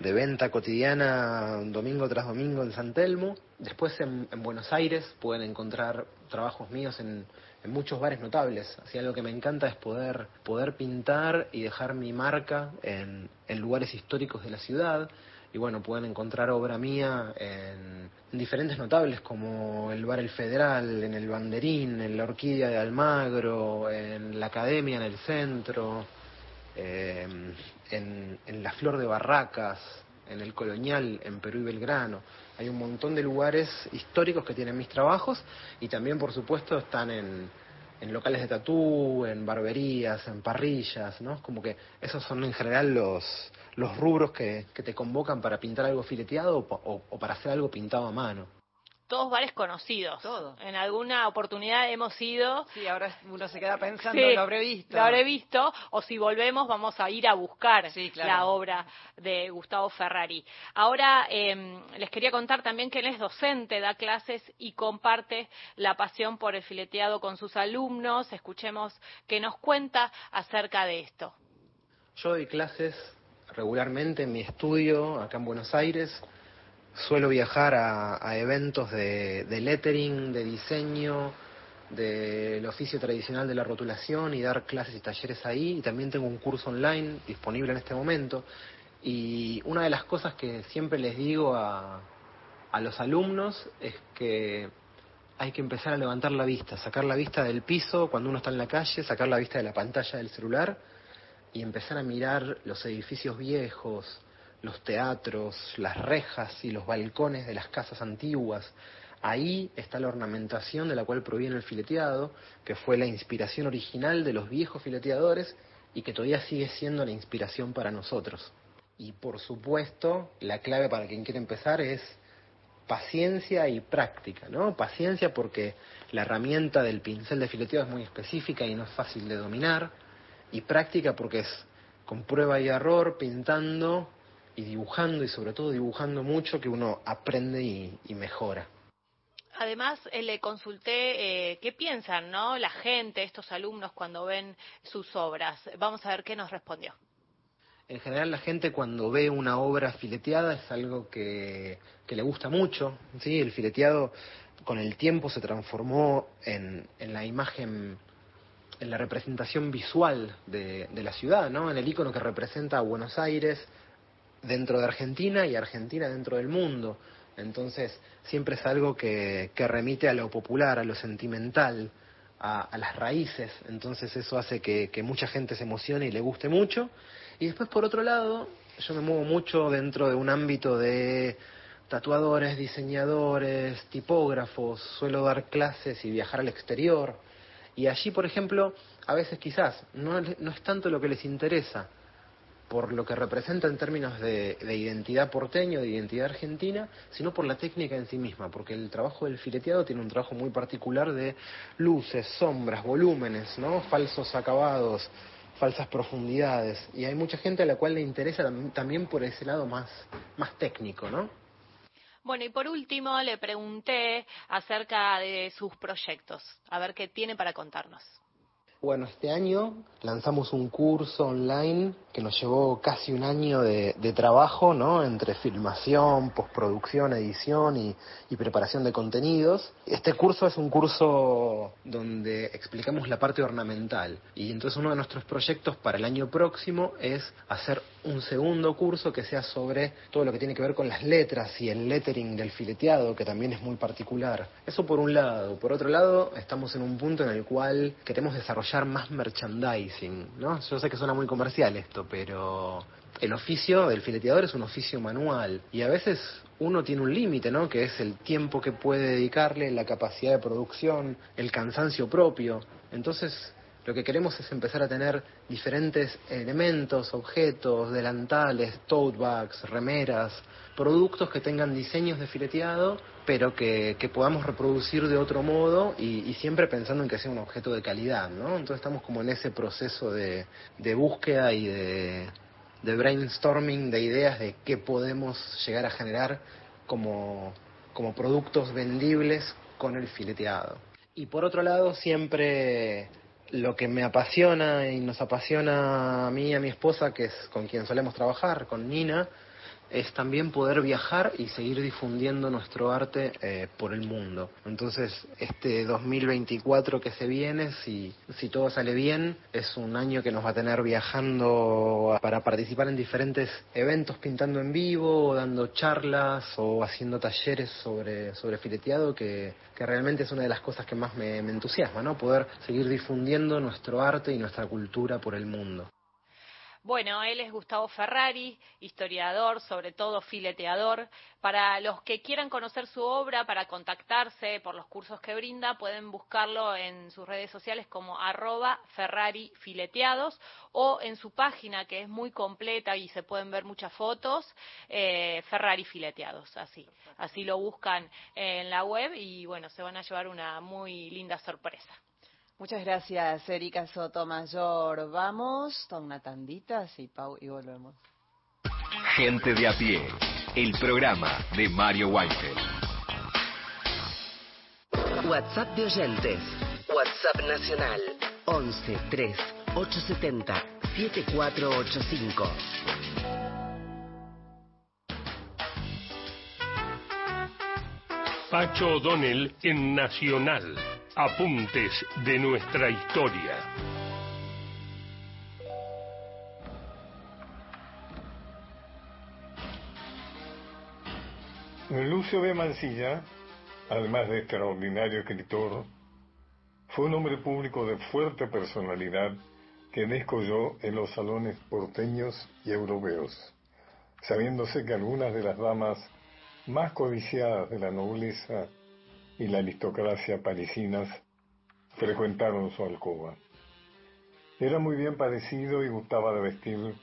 de venta cotidiana domingo tras domingo en San Telmo. Después en, en Buenos Aires pueden encontrar trabajos míos en, muchos bares notables. Así algo que me encanta es poder, poder pintar y dejar mi marca en, lugares históricos de la ciudad. Y bueno, pueden encontrar obra mía en diferentes notables como el Bar El Federal, en el Banderín, en la Orquídea de Almagro, en la Academia en el centro, eh, en, la Flor de Barracas, en el Colonial, en Perú y Belgrano. Hay un montón de lugares históricos que tienen mis trabajos y también, por supuesto, están en, locales de tatú, en barberías, en parrillas, ¿no? Como que esos son en general los, los rubros que, que te convocan para pintar algo fileteado o para hacer algo pintado a mano. Todos bares conocidos. En alguna oportunidad hemos ido. Sí, ahora uno se queda pensando, Sí, lo habré visto. Lo habré visto, o si volvemos vamos a ir a buscar claro. la obra de Gustavo Ferrari. Ahora eh, les quería contar también que él es docente, da clases y comparte la pasión por el fileteado con sus alumnos. Escuchemos qué nos cuenta acerca de esto. Yo doy clases regularmente en mi estudio acá en Buenos Aires. Suelo viajar a, a eventos de, lettering, de diseño, del oficio tradicional de la rotulación y dar clases y talleres ahí. Y también tengo un curso online disponible en este momento. Y una de las cosas que siempre les digo a, a los alumnos es que hay que empezar a levantar la vista, sacar la vista del piso cuando uno está en la calle, sacar la vista de la pantalla del celular y empezar a mirar los edificios viejos, los teatros, las rejas y los balcones de las casas antiguas. Ahí está la ornamentación de la cual proviene el fileteado, que fue la inspiración original de los viejos fileteadores y que todavía sigue siendo la inspiración para nosotros. Y por supuesto, la clave para quien quiere empezar es paciencia y práctica, ¿no? Paciencia porque la herramienta del pincel de fileteo es muy específica y no es fácil de dominar, y práctica porque es con prueba y error, pintando y dibujando, y sobre todo dibujando mucho, que uno aprende y, y mejora. Además, eh, le consulté eh, qué piensan, ¿no? La gente, estos alumnos, cuando ven sus obras. Vamos a ver qué nos respondió. En general la gente cuando ve una obra fileteada es algo que, que le gusta mucho, ¿sí? El fileteado con el tiempo se transformó en, en la imagen, en la representación visual de, de la ciudad, ¿no? En el icono que representa a Buenos Aires dentro de Argentina y Argentina dentro del mundo. Entonces siempre es algo que, que remite a lo popular, a lo sentimental, a, las raíces. Entonces eso hace que, que mucha gente se emocione y le guste mucho. Y después, por otro lado, yo me muevo mucho dentro de un ámbito de tatuadores, diseñadores, tipógrafos, suelo dar clases y viajar al exterior. Y allí, por ejemplo, a veces quizás no, no es tanto lo que les interesa por lo que representa en términos de, de, identidad porteño, de identidad argentina, sino por la técnica en sí misma, porque el trabajo del fileteado tiene un trabajo muy particular de luces, sombras, volúmenes, ¿no? falsos acabados, falsas profundidades, y hay mucha gente a la cual le interesa también por ese lado más, más técnico, ¿no? Bueno, y por último le pregunté acerca de sus proyectos, a ver qué tiene para contarnos. Bueno, este año lanzamos un curso online que nos llevó casi un año de, trabajo, ¿no? Entre filmación, postproducción, edición y, y, preparación de contenidos. Este curso es un curso donde explicamos la parte ornamental. Y entonces uno de nuestros proyectos para el año próximo es hacer un segundo curso que sea sobre todo lo que tiene que ver con las letras y el lettering del fileteado, que también es muy particular. Eso por un lado. Por otro lado, estamos en un punto en el cual queremos desarrollar más merchandising, ¿no? Yo sé que suena muy comercial esto, pero el oficio del fileteador es un oficio manual y a veces uno tiene un límite, ¿no? Que es el tiempo que puede dedicarle, la capacidad de producción, el cansancio propio. Entonces, lo que queremos es empezar a tener diferentes elementos, objetos, delantales, tote bags, remeras, productos que tengan diseños de fileteado, pero que, podamos reproducir de otro modo y, siempre pensando en que sea un objeto de calidad, ¿no? Entonces estamos como en ese proceso de, búsqueda y de, brainstorming de ideas de qué podemos llegar a generar como productos vendibles con el fileteado. Y por otro lado, siempre lo que me apasiona y nos apasiona a mí y a mi esposa, que es con quien solemos trabajar, con Nina, es también poder viajar y seguir difundiendo nuestro arte eh, por el mundo. Entonces, este 2024 que se viene, si, si todo sale bien, es un año que nos va a tener viajando para participar en diferentes eventos pintando en vivo, dando charlas o haciendo talleres sobre, sobre fileteado, que, que realmente es una de las cosas que más me entusiasma, ¿no? Poder seguir difundiendo nuestro arte y nuestra cultura por el mundo. Bueno, él es Gustavo Ferrari, historiador, sobre todo fileteador. Para los que quieran conocer su obra, para contactarse por los cursos que brinda, pueden buscarlo en sus redes sociales como arroba Ferrari Fileteados o en su página que es muy completa y se pueden ver muchas fotos, eh, Ferrari Fileteados, así. Así lo buscan en la web y bueno, se van a llevar una muy linda sorpresa. Muchas gracias, Erika Sotomayor. Vamos a una tandita, sí, Pau, y volvemos. Gente de a pie, el programa de Mario Weinfeld. WhatsApp de oyentes. WhatsApp nacional. 11 3 870 7485. Pacho O'Donnell en Nacional. Apuntes de nuestra historia. Lucio B. Mancilla, además de extraordinario escritor, fue un hombre público de fuerte personalidad que descolló en los salones porteños y europeos, sabiéndose que algunas de las damas más codiciadas de la nobleza y la aristocracia parisinas frecuentaron su alcoba. Era muy bien parecido y gustaba de vestir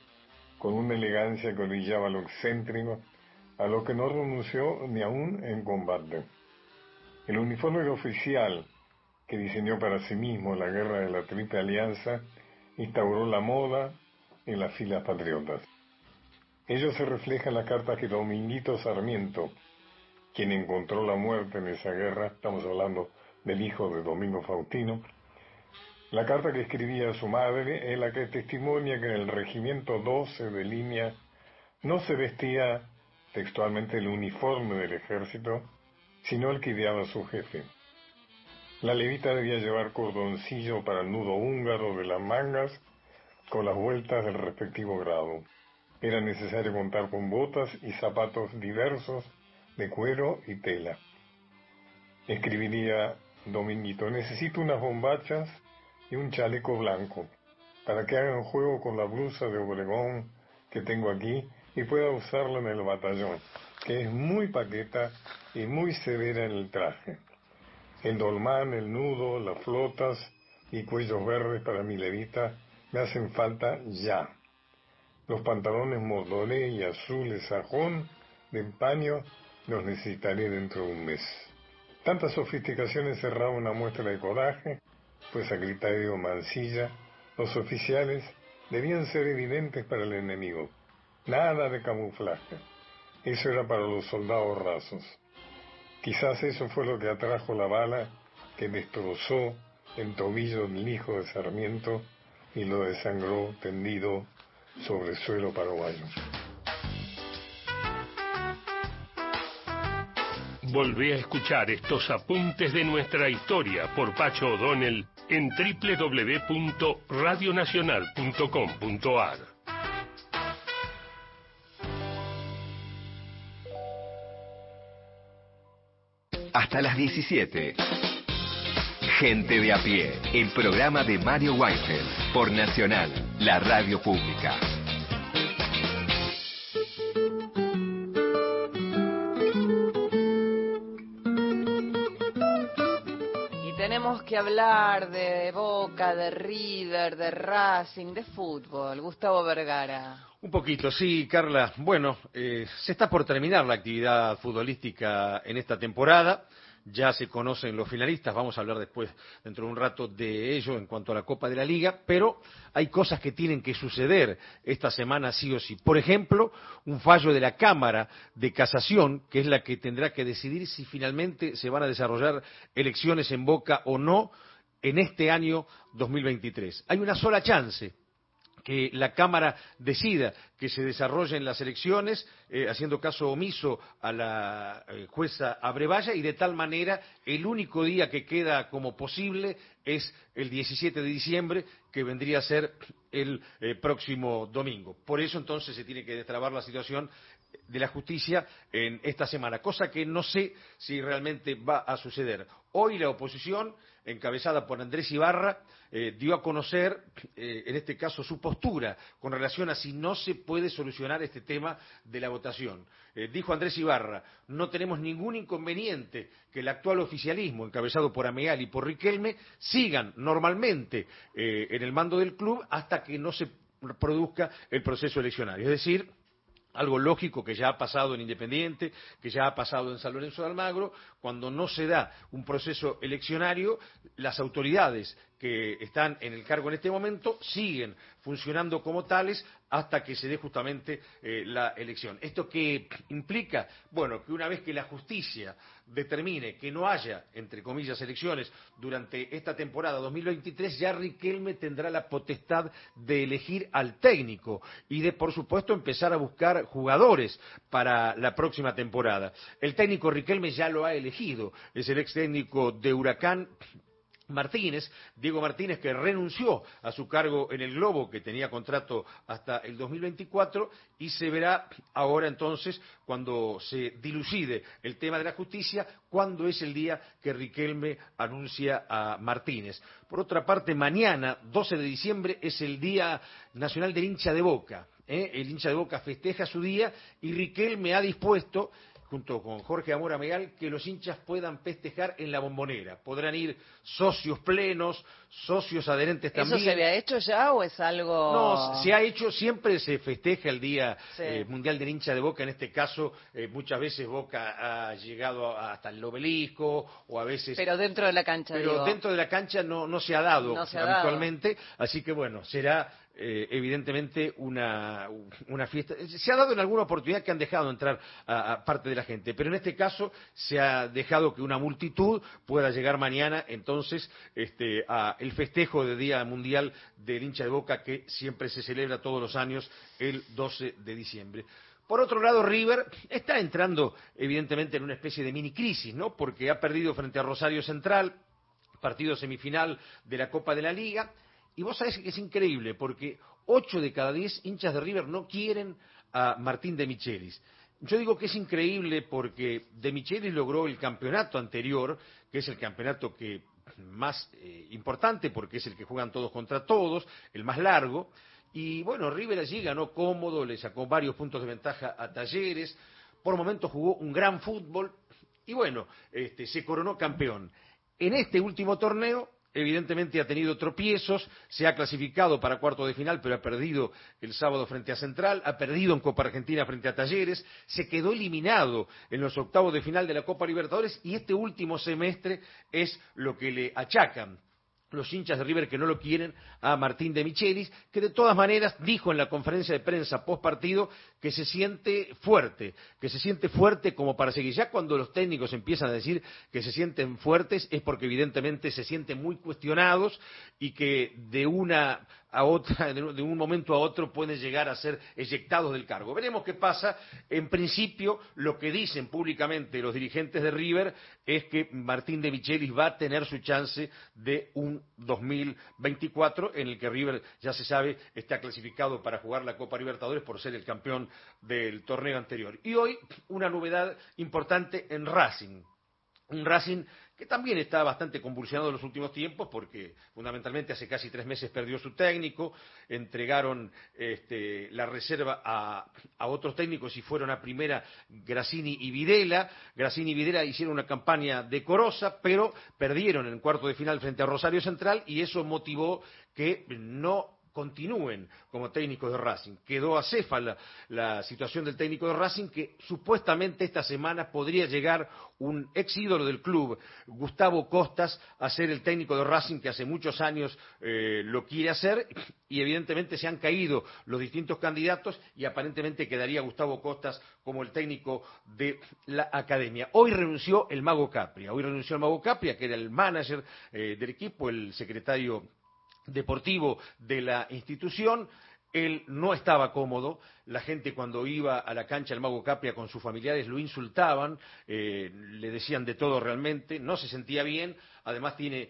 con una elegancia que orillaba lo excéntrico, a lo que no renunció ni aún en combate. El uniforme oficial que diseñó para sí mismo la guerra de la Triple Alianza instauró la moda en las filas patriotas. Ello se refleja en la carta que Dominguito Sarmiento, quien encontró la muerte en esa guerra, estamos hablando del hijo de Domingo Faustino, la carta que escribía a su madre es la que testimonia que en el regimiento 12 de línea no se vestía textualmente el uniforme del ejército, sino el que ideaba su jefe. La levita debía llevar cordoncillo para el nudo húngaro de las mangas con las vueltas del respectivo grado. Era necesario contar con botas y zapatos diversos de cuero y tela. Escribiría Dominguito, necesito unas bombachas y un chaleco blanco para que hagan juego con la blusa de Obregón que tengo aquí y pueda usarla en el batallón, que es muy paqueta y muy severa en el traje. El dolmán, el nudo, las flotas y cuellos verdes para mi levita me hacen falta ya. Los pantalones mordolé y azules sajón de empaño los necesitaré dentro de un mes. Tantas sofisticaciones cerraban una muestra de coraje, pues a criterio Mancilla, los oficiales debían ser evidentes para el enemigo. Nada de camuflaje. Eso era para los soldados rasos. Quizás eso fue lo que atrajo la bala que destrozó el tobillo de mi hijo de Sarmiento y lo desangró tendido sobre el suelo paraguayo. Volvé a escuchar estos apuntes de nuestra historia por Pacho O'Donnell en www.radionacional.com.ar. Hasta las 17. Gente de a pie, el programa de Mario Weinfeld por Nacional, la radio pública. Hablar de Boca, de River, de Racing, de fútbol. Gustavo Vergara. Un poquito, sí, Carla. Bueno, eh, se está por terminar la actividad futbolística en esta temporada. Ya se conocen los finalistas, vamos a hablar después, dentro de un rato, de ello en cuanto a la Copa de la Liga, pero hay cosas que tienen que suceder esta semana sí o sí. Por ejemplo, un fallo de la Cámara de Casación, que es la que tendrá que decidir si finalmente se van a desarrollar elecciones en Boca o no en este año 2023. Hay una sola chance que la Cámara decida que se desarrollen las elecciones, eh, haciendo caso omiso a la eh, jueza Abrevaya, y de tal manera el único día que queda como posible es el 17 de diciembre, que vendría a ser el eh, próximo domingo. Por eso entonces se tiene que destrabar la situación de la justicia en esta semana, cosa que no sé si realmente va a suceder. Hoy la oposición, encabezada por Andrés Ibarra, eh, dio a conocer, eh, en este caso, su postura con relación a si no se puede solucionar este tema de la votación. Eh, dijo Andrés Ibarra, no tenemos ningún inconveniente que el actual oficialismo, encabezado por Ameal y por Riquelme, sigan normalmente en el mando del club hasta que no se produzca el proceso eleccionario. Es decir, algo lógico que ya ha pasado en Independiente, que ya ha pasado en San Lorenzo de Almagro, cuando no se da un proceso eleccionario, las autoridades que están en el cargo en este momento siguen funcionando como tales hasta que se dé justamente eh, la elección. ¿Esto qué implica? Bueno, que una vez que la justicia determine que no haya, entre comillas, elecciones durante esta temporada 2023, ya Riquelme tendrá la potestad de elegir al técnico y de, por supuesto, empezar a buscar jugadores para la próxima temporada. El técnico Riquelme ya lo ha elegido, es el ex técnico de Huracán, Martínez, Diego Martínez, que renunció a su cargo en el Globo, que tenía contrato hasta el 2024, y se verá ahora entonces, cuando se dilucide el tema de la justicia, cuándo es el día que Riquelme anuncia a Martínez. Por otra parte, mañana, 12 de diciembre, es el Día Nacional del Hincha de Boca. ¿eh? El hincha de Boca festeja su día y Riquelme ha dispuesto junto con Jorge Amora Megal, que los hinchas puedan festejar en la bombonera. Podrán ir socios plenos, socios adherentes también. ¿Eso se había hecho ya o es algo...? No, se ha hecho, siempre se festeja el Día eh, Mundial del Hincha de Boca. En este caso, eh, muchas veces Boca ha llegado hasta el obelisco o a veces... Pero dentro de la cancha, Pero dentro de la cancha no, no se ha dado habitualmente. Así que bueno, será eh, evidentemente una, una, fiesta. Se ha dado en alguna oportunidad que han dejado entrar a, parte de la gente, pero en este caso se ha dejado que una multitud pueda llegar mañana entonces este, a el festejo del Día Mundial del hincha de Boca que siempre se celebra todos los años el 12 de diciembre. Por otro lado, River está entrando evidentemente en una especie de mini crisis, ¿no? Porque ha perdido frente a Rosario Central, partido semifinal de la Copa de la Liga, y vos sabés que es increíble, porque ocho de cada diez hinchas de River no quieren a Martín de Michelis. Yo digo que es increíble porque de Michelis logró el campeonato anterior, que es el campeonato que más eh, importante porque es el que juegan todos contra todos, el más largo. Y bueno, River allí ganó cómodo, le sacó varios puntos de ventaja a Talleres, por momentos jugó un gran fútbol y bueno, este, se coronó campeón. En este último torneo evidentemente ha tenido tropiezos, se ha clasificado para cuarto de final, pero ha perdido el sábado frente a Central, ha perdido en Copa Argentina frente a Talleres, se quedó eliminado en los octavos de final de la Copa Libertadores y este último semestre es lo que le achacan los hinchas de River que no lo quieren a Martín de Michelis, que de todas maneras dijo en la conferencia de prensa post partido que se siente fuerte, que se siente fuerte como para seguir. Ya cuando los técnicos empiezan a decir que se sienten fuertes es porque evidentemente se sienten muy cuestionados y que de una a otra, de un momento a otro pueden llegar a ser eyectados del cargo. Veremos qué pasa. En principio, lo que dicen públicamente los dirigentes de River es que Martín de Michelis va a tener su chance de un 2024 en el que River, ya se sabe, está clasificado para jugar la Copa Libertadores por ser el campeón del torneo anterior. Y hoy, una novedad importante en Racing. Un Racing que también está bastante convulsionado en los últimos tiempos porque fundamentalmente hace casi tres meses perdió su técnico, entregaron este, la reserva a, otros técnicos y fueron a primera Grassini y Videla. Grassini y Videla hicieron una campaña decorosa, pero perdieron en cuarto de final frente a Rosario Central y eso motivó que no continúen como técnicos de Racing. Quedó acéfala la situación del técnico de Racing que supuestamente esta semana podría llegar un ex ídolo del club, Gustavo Costas, a ser el técnico de Racing que hace muchos años eh, lo quiere hacer y evidentemente se han caído los distintos candidatos y aparentemente quedaría Gustavo Costas como el técnico de la academia. Hoy renunció el Mago Capria, hoy renunció el Mago Capria que era el manager eh, del equipo, el secretario deportivo de la institución. Él no estaba cómodo. La gente cuando iba a la cancha del Mago Capria con sus familiares lo insultaban, eh, le decían de todo realmente, no se sentía bien. Además tiene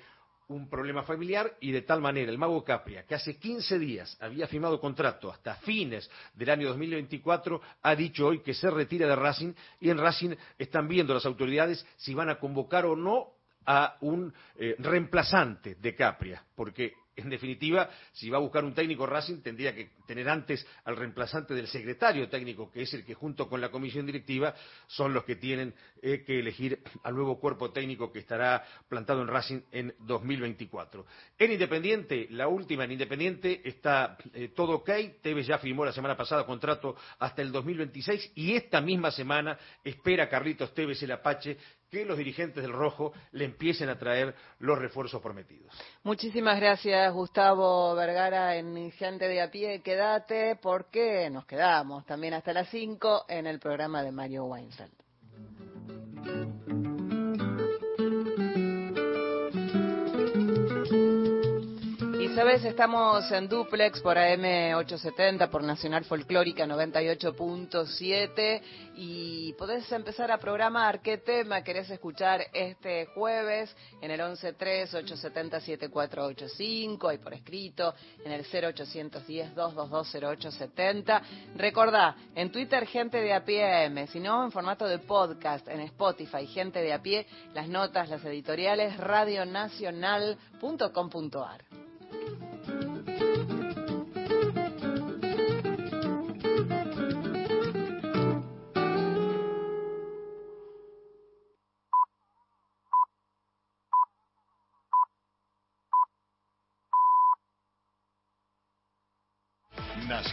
un problema familiar y de tal manera el Mago Capria, que hace 15 días había firmado contrato hasta fines del año 2024, ha dicho hoy que se retira de Racing y en Racing están viendo las autoridades si van a convocar o no a un eh, reemplazante de Capria, porque en definitiva, si va a buscar un técnico Racing, tendría que tener antes al reemplazante del secretario técnico, que es el que junto con la comisión directiva son los que tienen eh, que elegir al nuevo cuerpo técnico que estará plantado en Racing en 2024. En Independiente, la última en Independiente, está eh, todo ok. Tevez ya firmó la semana pasada contrato hasta el 2026 y esta misma semana espera Carlitos Tevez el Apache que los dirigentes del Rojo le empiecen a traer los refuerzos prometidos. Muchísimas gracias, Gustavo Vergara, en Gente de a pie. Quédate porque nos quedamos también hasta las 5 en el programa de Mario Weinfeld. Sabes, estamos en duplex por AM870, por Nacional Folclórica 98.7 y podés empezar a programar qué tema querés escuchar este jueves en el 113-870-7485, ahí por escrito, en el 0810-222-0870. Recordá, en Twitter Gente de a pie AM, si no, en formato de podcast, en Spotify Gente de a pie, las notas, las editoriales, radionacional.com.ar.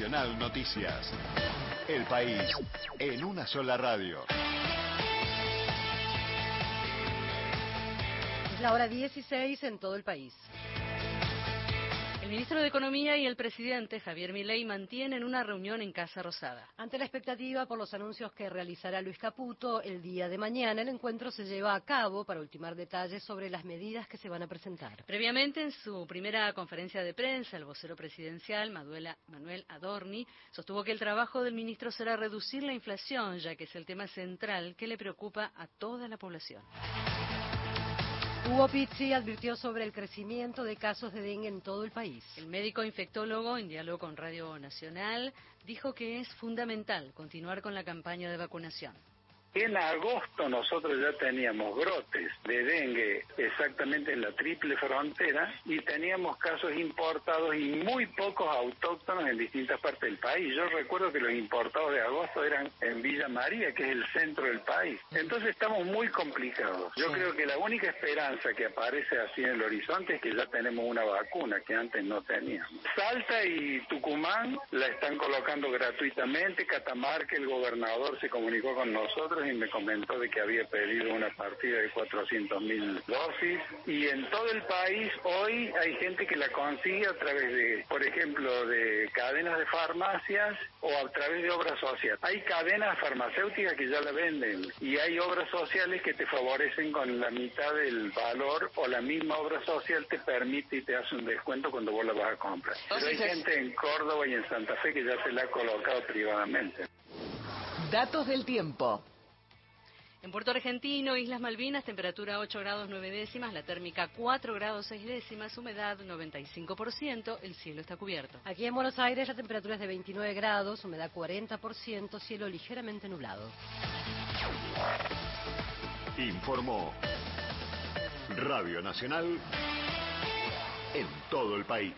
Nacional Noticias. El país en una sola radio. Es la hora 16 en todo el país. El ministro de Economía y el presidente Javier Milei mantienen una reunión en Casa Rosada. Ante la expectativa por los anuncios que realizará Luis Caputo el día de mañana, el encuentro se lleva a cabo para ultimar detalles sobre las medidas que se van a presentar. Previamente, en su primera conferencia de prensa, el vocero presidencial, Manuel Adorni, sostuvo que el trabajo del ministro será reducir la inflación, ya que es el tema central que le preocupa a toda la población. Hugo Pizzi advirtió sobre el crecimiento de casos de dengue en todo el país. El médico infectólogo, en diálogo con Radio Nacional, dijo que es fundamental continuar con la campaña de vacunación. En agosto nosotros ya teníamos brotes de dengue exactamente en la triple frontera y teníamos casos importados y muy pocos autóctonos en distintas partes del país. Yo recuerdo que los importados de agosto eran en Villa María, que es el centro del país. Entonces estamos muy complicados. Yo creo que la única esperanza que aparece así en el horizonte es que ya tenemos una vacuna que antes no teníamos. Salta y Tucumán la están colocando gratuitamente. Catamarca, el gobernador, se comunicó con nosotros y me comentó de que había pedido una partida de 400 mil dosis. Y en todo el país hoy hay gente que la consigue a través de, por ejemplo, de cadenas de farmacias o a través de obras sociales. Hay cadenas farmacéuticas que ya la venden y hay obras sociales que te favorecen con la mitad del valor o la misma obra social te permite y te hace un descuento cuando vos la vas a comprar. Pero hay gente en Córdoba y en Santa Fe que ya se la ha colocado privadamente. Datos del tiempo. En Puerto Argentino, Islas Malvinas, temperatura 8 grados 9 décimas, la térmica 4 grados 6 décimas, humedad 95%, el cielo está cubierto. Aquí en Buenos Aires la temperatura es de 29 grados, humedad 40%, cielo ligeramente nublado. Informó Radio Nacional en todo el país.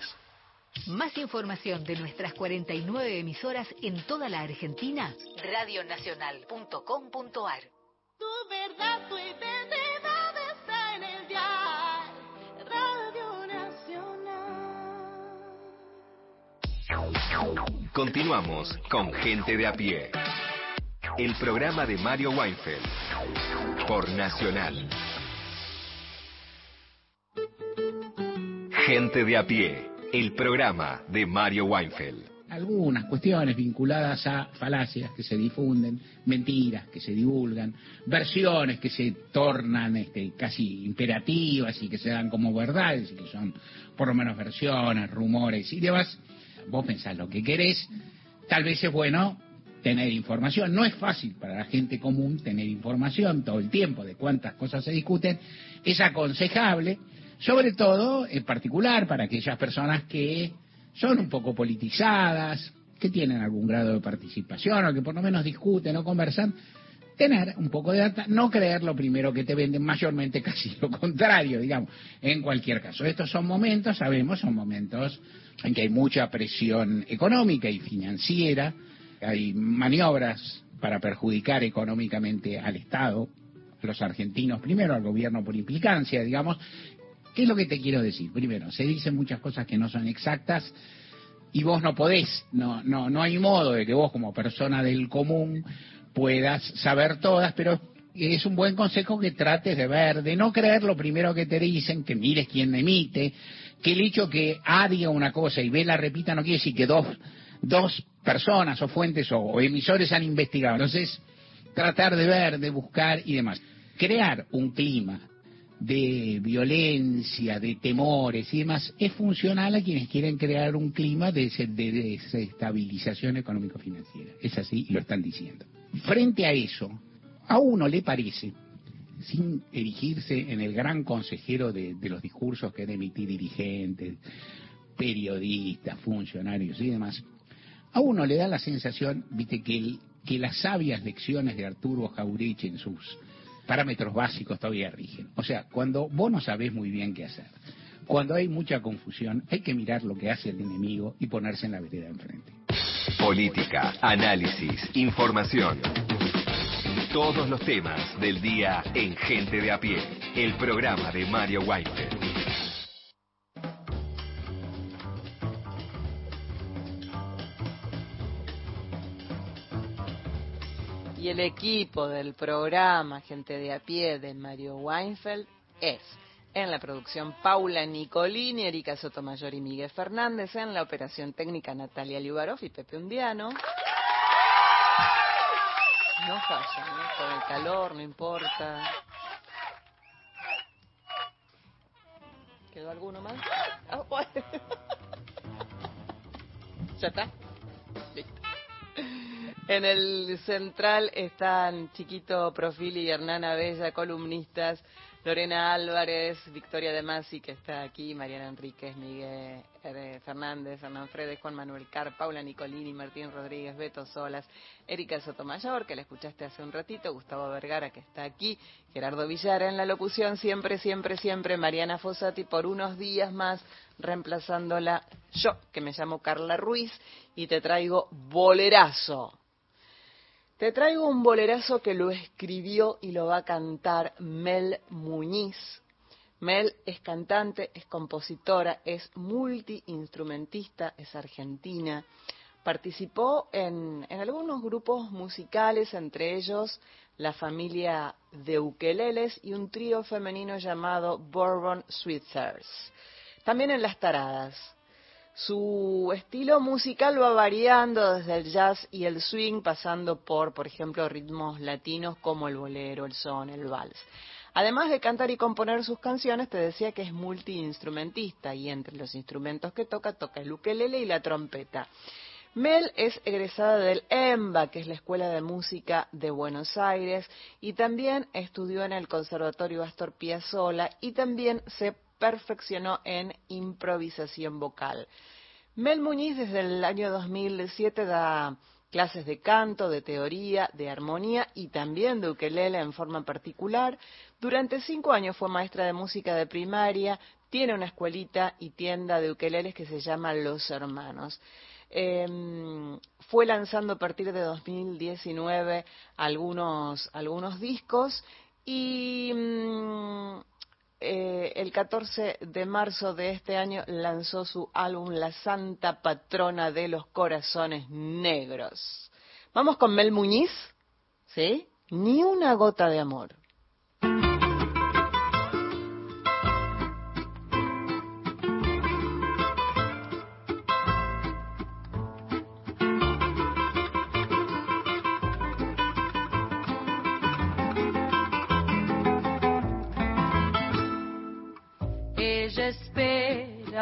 Más información de nuestras 49 emisoras en toda la Argentina, radionacional.com.ar. Tu verdad, tu identidad está en el dial. Radio Nacional. Continuamos con Gente de a pie. El programa de Mario Weinfeld por Nacional. Gente de a pie. El programa de Mario Weinfeld. Algunas cuestiones vinculadas a falacias que se difunden, mentiras que se divulgan, versiones que se tornan este, casi imperativas y que se dan como verdades y que son por lo menos versiones, rumores y demás. Vos pensás lo que querés, tal vez es bueno tener información. No es fácil para la gente común tener información todo el tiempo de cuántas cosas se discuten. Es aconsejable, sobre todo en particular para aquellas personas que son un poco politizadas, que tienen algún grado de participación o que por lo menos discuten o conversan, tener un poco de data, no creer lo primero que te venden, mayormente casi lo contrario, digamos, en cualquier caso. Estos son momentos, sabemos, son momentos en que hay mucha presión económica y financiera, hay maniobras para perjudicar económicamente al Estado, los argentinos primero, al gobierno por implicancia, digamos. ¿Qué es lo que te quiero decir? Primero, se dicen muchas cosas que no son exactas y vos no podés, no, no, no hay modo de que vos como persona del común puedas saber todas, pero es un buen consejo que trates de ver, de no creer lo primero que te dicen, que mires quién emite, que el hecho que A diga una cosa y B la repita no quiere decir que dos, dos personas o fuentes o, o emisores han investigado. Entonces, tratar de ver, de buscar y demás. Crear un clima de violencia, de temores y demás, es funcional a quienes quieren crear un clima de, ese- de desestabilización económico-financiera. Es así y lo están diciendo. Frente a eso, a uno le parece, sin erigirse en el gran consejero de, los discursos que han emitido dirigentes, periodistas, funcionarios y demás, a uno le da la sensación, viste, que, las sabias lecciones de Arturo Jauregui en sus parámetros básicos todavía rigen. O sea, cuando vos no sabés muy bien qué hacer, cuando hay mucha confusión, hay que mirar lo que hace el enemigo y ponerse en la vereda enfrente. Política, análisis, información. Todos los temas del día en Gente de a pie. El programa de Mario Weinfeld. Y el equipo del programa Gente de a pie de Mario Weinfeld es en la producción Paula Nicolini, Erika Sotomayor y Miguel Fernández, en la operación técnica Natalia Liubarov y Pepe Undiano. No falla, ¿no? Con el calor, no importa. ¿Quedó alguno más? Ah. ¿Ya está? En el central están Chiquito Profili y Hernana Bella, columnistas. Lorena Álvarez, Victoria De Masi, que está aquí, Mariana Enríquez, Miguel eh, Fernández, Hernán Fredes, Juan Manuel Car, Paula Nicolini, Martín Rodríguez, Beto Solas, Erika Sotomayor, que la escuchaste hace un ratito, Gustavo Vergara, que está aquí, Gerardo Villara en la locución, siempre, siempre, siempre, Mariana Fossati, por unos días más, reemplazándola yo, que me llamo Carla Ruiz, y te traigo Bolerazo. Te traigo un bolerazo que lo escribió y lo va a cantar Mel Muñiz. Mel es cantante, es compositora, es multiinstrumentista, es argentina. Participó en, algunos grupos musicales, entre ellos la familia de ukeleles y un trío femenino llamado Bourbon Sweeters. También en Las Taradas. Su estilo musical va variando desde el jazz y el swing, pasando por, por ejemplo, ritmos latinos como el bolero, el son, el vals. Además de cantar y componer sus canciones, te decía que es multiinstrumentista y entre los instrumentos que toca, toca el ukelele y la trompeta. Mel es egresada del EMBA, que es la Escuela de Música de Buenos Aires, y también estudió en el Conservatorio Astor Piazzolla y también se perfeccionó en improvisación vocal. Mel Muñiz desde el año 2007 da clases de canto, de teoría, de armonía y también de ukelele en forma particular. Durante cinco años fue maestra de música de primaria, tiene una escuelita y tienda de ukeleles que se llama Los Hermanos. Em, fue lanzando a partir de 2019 algunos, algunos discos y mm, eh, el 14 de marzo de este año lanzó su álbum La Santa Patrona de los Corazones Negros. Vamos con Mel Muñiz, ¿sí? Ni una gota de amor.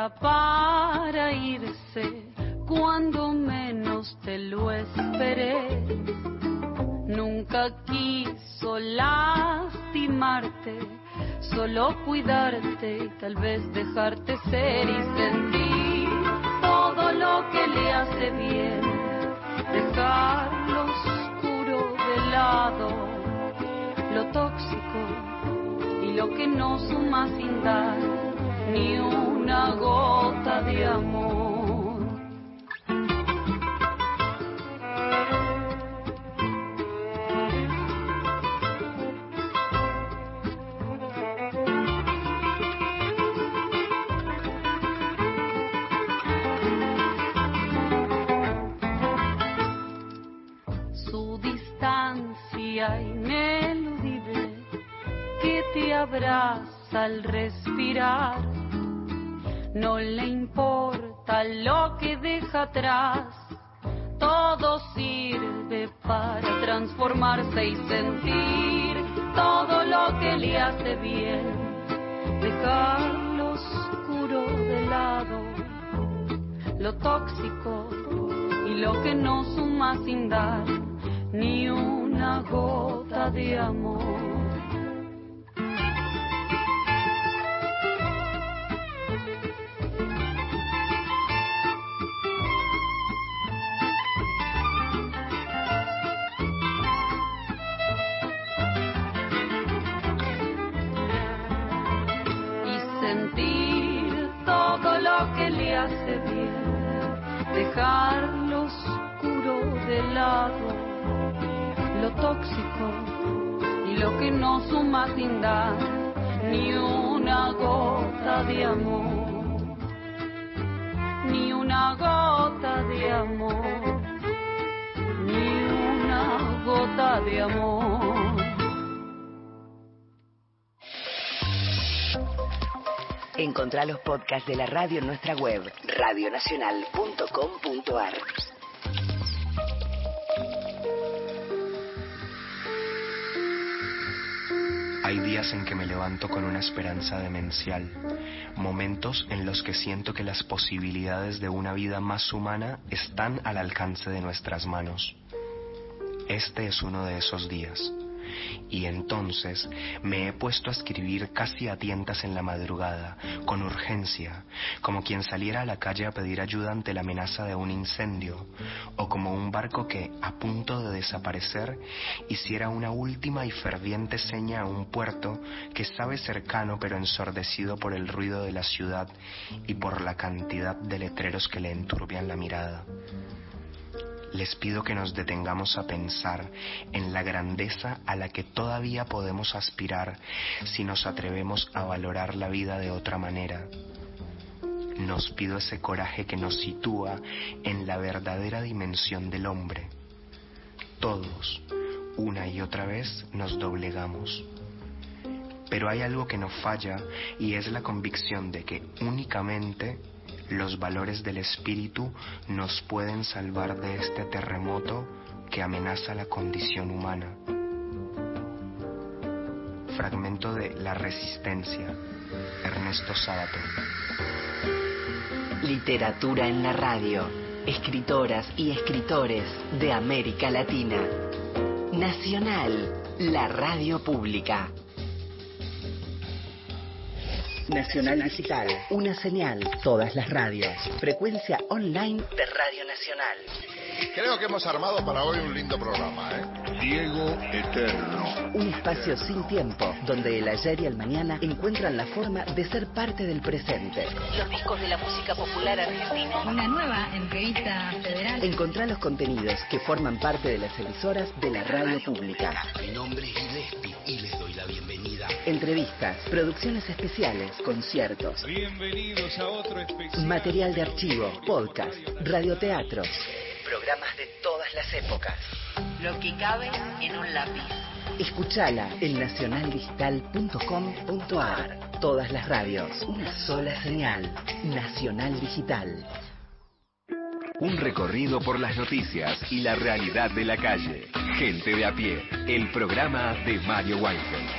Para irse cuando menos te lo esperé. Nunca quiso lastimarte, solo cuidarte y tal vez dejarte ser y sentir todo lo que le hace bien. Dejar lo oscuro de lado, lo tóxico y lo que no suma sin dar ni una gota de amor. Su distancia ineludible que te abraza al respirar no le importa lo que deja atrás, todo sirve para transformarse y sentir todo lo que le hace bien, dejar lo oscuro de lado, lo tóxico y lo que no suma sin dar ni una gota de amor. Dejar lo oscuro de lado, lo tóxico y lo que no suma sin dar ni una gota de amor, ni una gota de amor, ni una gota de amor. Encontrá los podcasts de la radio en nuestra web, radionacional.com.ar. Hay días en que me levanto con una esperanza demencial, momentos en los que siento que las posibilidades de una vida más humana están al alcance de nuestras manos. Este es uno de esos días. Y entonces me he puesto a escribir casi a tientas en la madrugada, con urgencia, como quien saliera a la calle a pedir ayuda ante la amenaza de un incendio, o como un barco que, a punto de desaparecer, hiciera una última y ferviente seña a un puerto que sabe cercano pero ensordecido por el ruido de la ciudad y por la cantidad de letreros que le enturbian la mirada les pido que nos detengamos a pensar en la grandeza a la que todavía podemos aspirar si nos atrevemos a valorar la vida de otra manera. Nos pido ese coraje que nos sitúa en la verdadera dimensión del hombre. Todos, una y otra vez, nos doblegamos. Pero hay algo que nos falla y es la convicción de que únicamente los valores del espíritu nos pueden salvar de este terremoto que amenaza la condición humana. Fragmento de La Resistencia, Ernesto Sábato. Literatura en la radio. Escritoras y escritores de América Latina. Nacional, la radio pública. Nacional Digital, una señal, todas las radios. Frecuencia online de Radio Nacional. Creo que hemos armado para hoy un lindo programa, ¿eh? Diego Eterno. Un espacio sin tiempo, donde el ayer y el mañana encuentran la forma de ser parte del presente. Los discos de la música popular argentina. Una nueva entrevista federal. Encontrá los contenidos que forman parte de las emisoras de la radio pública. Mi nombre es Gillespie y les doy la bienvenida. Entrevistas, producciones especiales, conciertos, Bienvenidos a otro especial. material de archivo, podcast, radioteatros. Programas de todas las épocas. Lo que cabe en un lápiz. Escuchala en nacionaldigital.com.ar. Todas las radios, una sola señal. Nacional Digital. Un recorrido por las noticias y la realidad de la calle. Gente de a pie. El programa de Mario Weinfeld.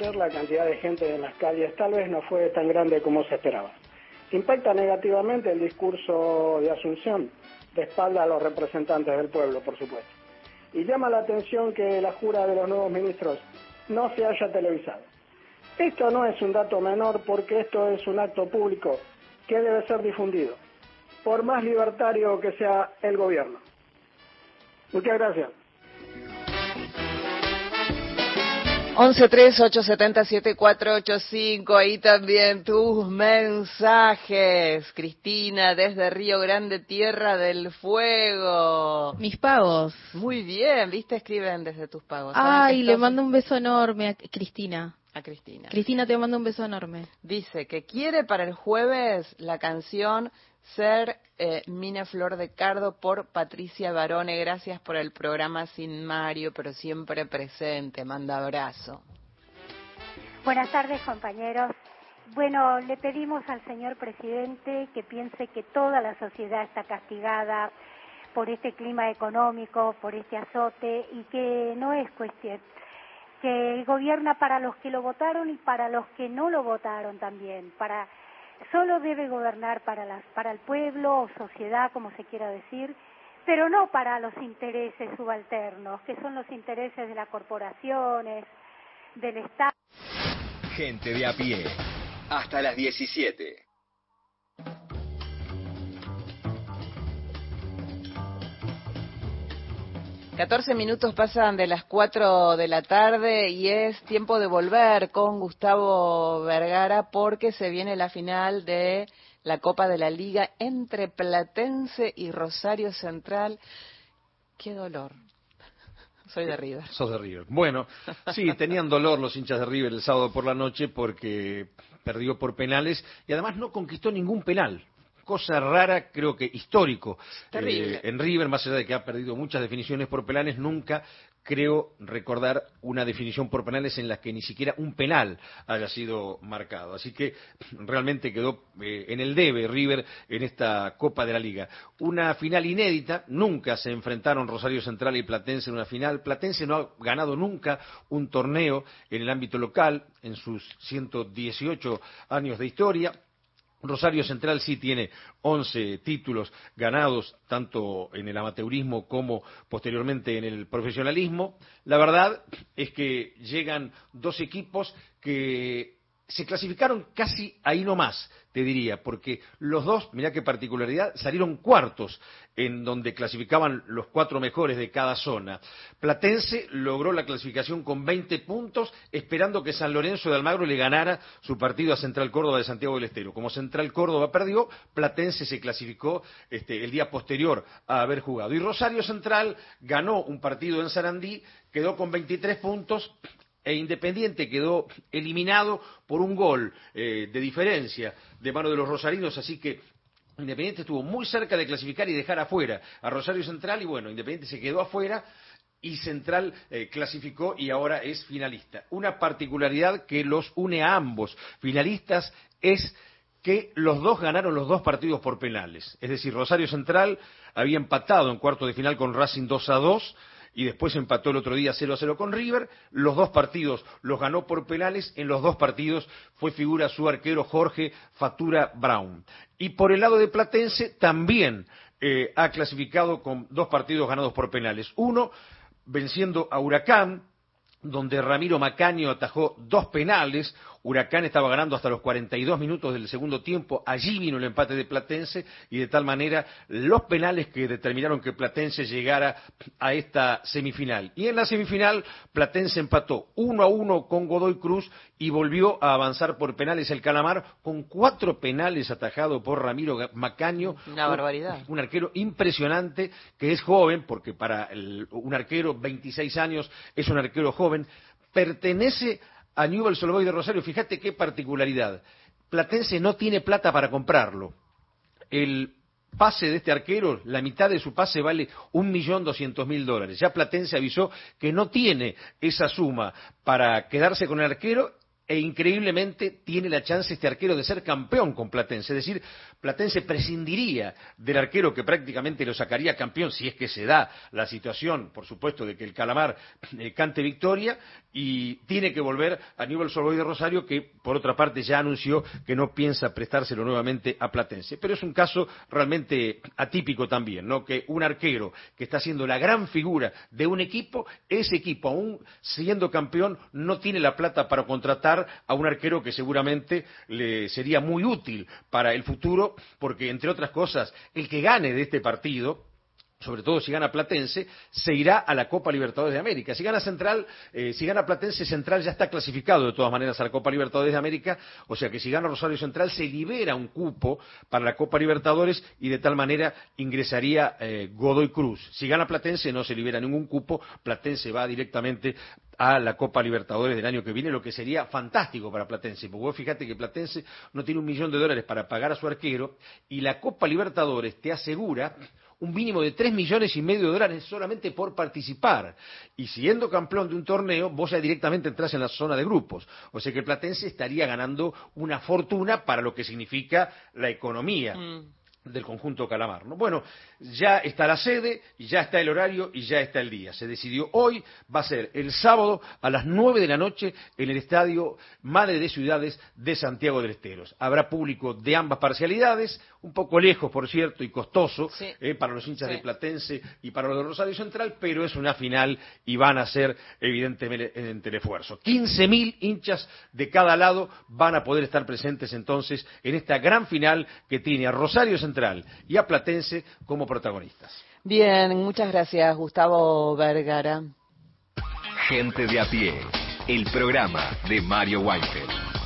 La cantidad de gente en las calles tal vez no fue tan grande como se esperaba. Impacta negativamente el discurso de Asunción, de espalda a los representantes del pueblo, por supuesto. Y llama la atención que la jura de los nuevos ministros no se haya televisado. Esto no es un dato menor porque esto es un acto público que debe ser difundido, por más libertario que sea el gobierno. Muchas gracias. 1138707485, ahí también tus mensajes. Cristina, desde Río Grande, Tierra del Fuego. Mis pagos. Muy bien, ¿viste? Escriben desde tus pagos. ¿Saben Ay, le mando un beso enorme a Cristina. A Cristina. Cristina, te mando un beso enorme. Dice que quiere para el jueves la canción Ser eh, Mina Flor de Cardo por Patricia Barone. Gracias por el programa sin Mario, pero siempre presente. Manda abrazo. Buenas tardes, compañeros. Bueno, le pedimos al señor presidente que piense que toda la sociedad está castigada por este clima económico, por este azote y que no es cuestión que gobierna para los que lo votaron y para los que no lo votaron también, para solo debe gobernar para las para el pueblo o sociedad como se quiera decir, pero no para los intereses subalternos, que son los intereses de las corporaciones, del Estado. Gente de a pie. Hasta las 17. 14 minutos pasan de las 4 de la tarde y es tiempo de volver con Gustavo Vergara porque se viene la final de la Copa de la Liga entre Platense y Rosario Central. Qué dolor. Soy de River. Sos de River. Bueno, sí, tenían dolor los hinchas de River el sábado por la noche porque perdió por penales y además no conquistó ningún penal. Cosa rara, creo que histórico. Terrible. Eh, en River, más allá de que ha perdido muchas definiciones por penales, nunca creo recordar una definición por penales en la que ni siquiera un penal haya sido marcado. Así que realmente quedó eh, en el debe River en esta Copa de la Liga. Una final inédita, nunca se enfrentaron Rosario Central y Platense en una final. Platense no ha ganado nunca un torneo en el ámbito local en sus 118 años de historia. Rosario Central sí tiene 11 títulos ganados, tanto en el amateurismo como posteriormente en el profesionalismo. La verdad es que llegan dos equipos que se clasificaron casi ahí nomás, te diría, porque los dos, mirá qué particularidad, salieron cuartos en donde clasificaban los cuatro mejores de cada zona. Platense logró la clasificación con 20 puntos, esperando que San Lorenzo de Almagro le ganara su partido a Central Córdoba de Santiago del Estero. Como Central Córdoba perdió, Platense se clasificó este, el día posterior a haber jugado. Y Rosario Central ganó un partido en Sarandí, quedó con 23 puntos, e Independiente quedó eliminado por un gol eh, de diferencia de mano de los rosarinos, así que Independiente estuvo muy cerca de clasificar y dejar afuera a Rosario Central y bueno, Independiente se quedó afuera y Central eh, clasificó y ahora es finalista. Una particularidad que los une a ambos finalistas es que los dos ganaron los dos partidos por penales. Es decir, Rosario Central había empatado en cuarto de final con Racing 2 a 2 y después empató el otro día 0 a 0 con River. Los dos partidos los ganó por penales. En los dos partidos fue figura su arquero Jorge Fatura Brown. Y por el lado de Platense también eh, ha clasificado con dos partidos ganados por penales. Uno venciendo a Huracán, donde Ramiro Macaño atajó dos penales, Huracán estaba ganando hasta los 42 minutos del segundo tiempo. Allí vino el empate de Platense y de tal manera los penales que determinaron que Platense llegara a esta semifinal. Y en la semifinal Platense empató uno a uno con Godoy Cruz y volvió a avanzar por penales el Calamar con cuatro penales atajados por Ramiro Macaño. Una barbaridad. Un, arquero impresionante que es joven, porque para un arquero 26 años es un arquero joven, pertenece a Newell's Old de Rosario. Fíjate qué particularidad. Platense no tiene plata para comprarlo. El pase de este arquero, la mitad de su pase vale un millón doscientos mil dólares. Ya Platense avisó que no tiene esa suma para quedarse con el arquero e increíblemente tiene la chance este arquero de ser campeón con Platense. Es decir, Platense prescindiría del arquero que prácticamente lo sacaría campeón si es que se da la situación, por supuesto, de que el Calamar eh, cante victoria y tiene que volver a Newell's Old de Rosario que, por otra parte, ya anunció que no piensa prestárselo nuevamente a Platense. Pero es un caso realmente atípico también, ¿no? Que un arquero que está siendo la gran figura de un equipo, ese equipo, aún siendo campeón, no tiene la plata para contratar a un arquero que seguramente le sería muy útil para el futuro, porque entre otras cosas, el que gane de este partido sobre todo si gana Platense, se irá a la Copa Libertadores de América. Si gana Central, eh, si gana Platense, Central ya está clasificado de todas maneras a la Copa Libertadores de América, o sea que si gana Rosario Central se libera un cupo para la Copa Libertadores y de tal manera ingresaría eh, Godoy Cruz. Si gana Platense no se libera ningún cupo, Platense va directamente a la Copa Libertadores del año que viene, lo que sería fantástico para Platense, porque vos fíjate que Platense no tiene un millón de dólares para pagar a su arquero y la Copa Libertadores te asegura un mínimo de tres millones y medio de dólares solamente por participar. Y siendo campeón de un torneo, vos ya directamente entras en la zona de grupos. O sea que el Platense estaría ganando una fortuna para lo que significa la economía. Mm del conjunto Calamar. ¿no? Bueno, ya está la sede, ya está el horario y ya está el día. Se decidió hoy, va a ser el sábado a las nueve de la noche en el estadio Madre de Ciudades de Santiago del Esteros. Habrá público de ambas parcialidades, un poco lejos, por cierto, y costoso eh, para los hinchas de Platense y para los de Rosario Central, pero es una final y van a ser evidentemente el esfuerzo. 15.000 hinchas de cada lado van a poder estar presentes entonces en esta gran final que tiene a Rosario Central y a Platense como protagonistas. Bien, muchas gracias, Gustavo Vergara. Gente de a pie, el programa de Mario Weinfeld.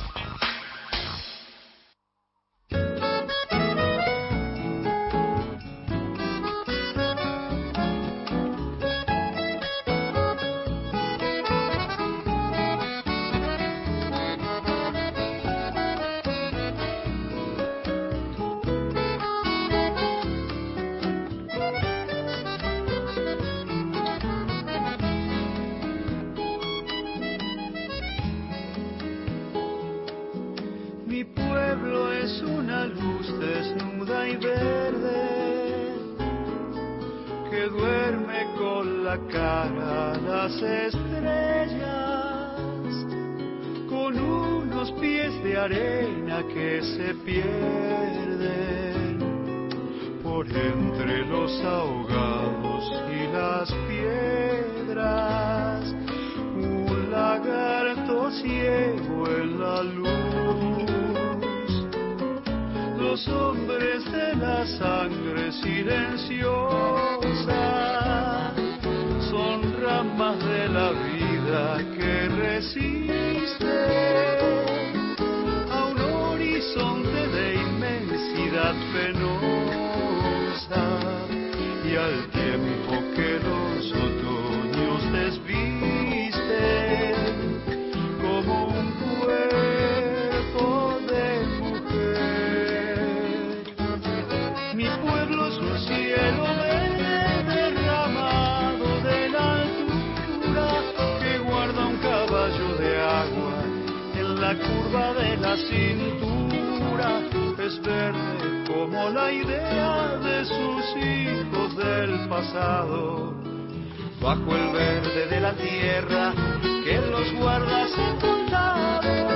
Curva de la cintura. Es verde como la idea de sus hijos del pasado. Bajo el verde de la tierra que los guarda sepultados.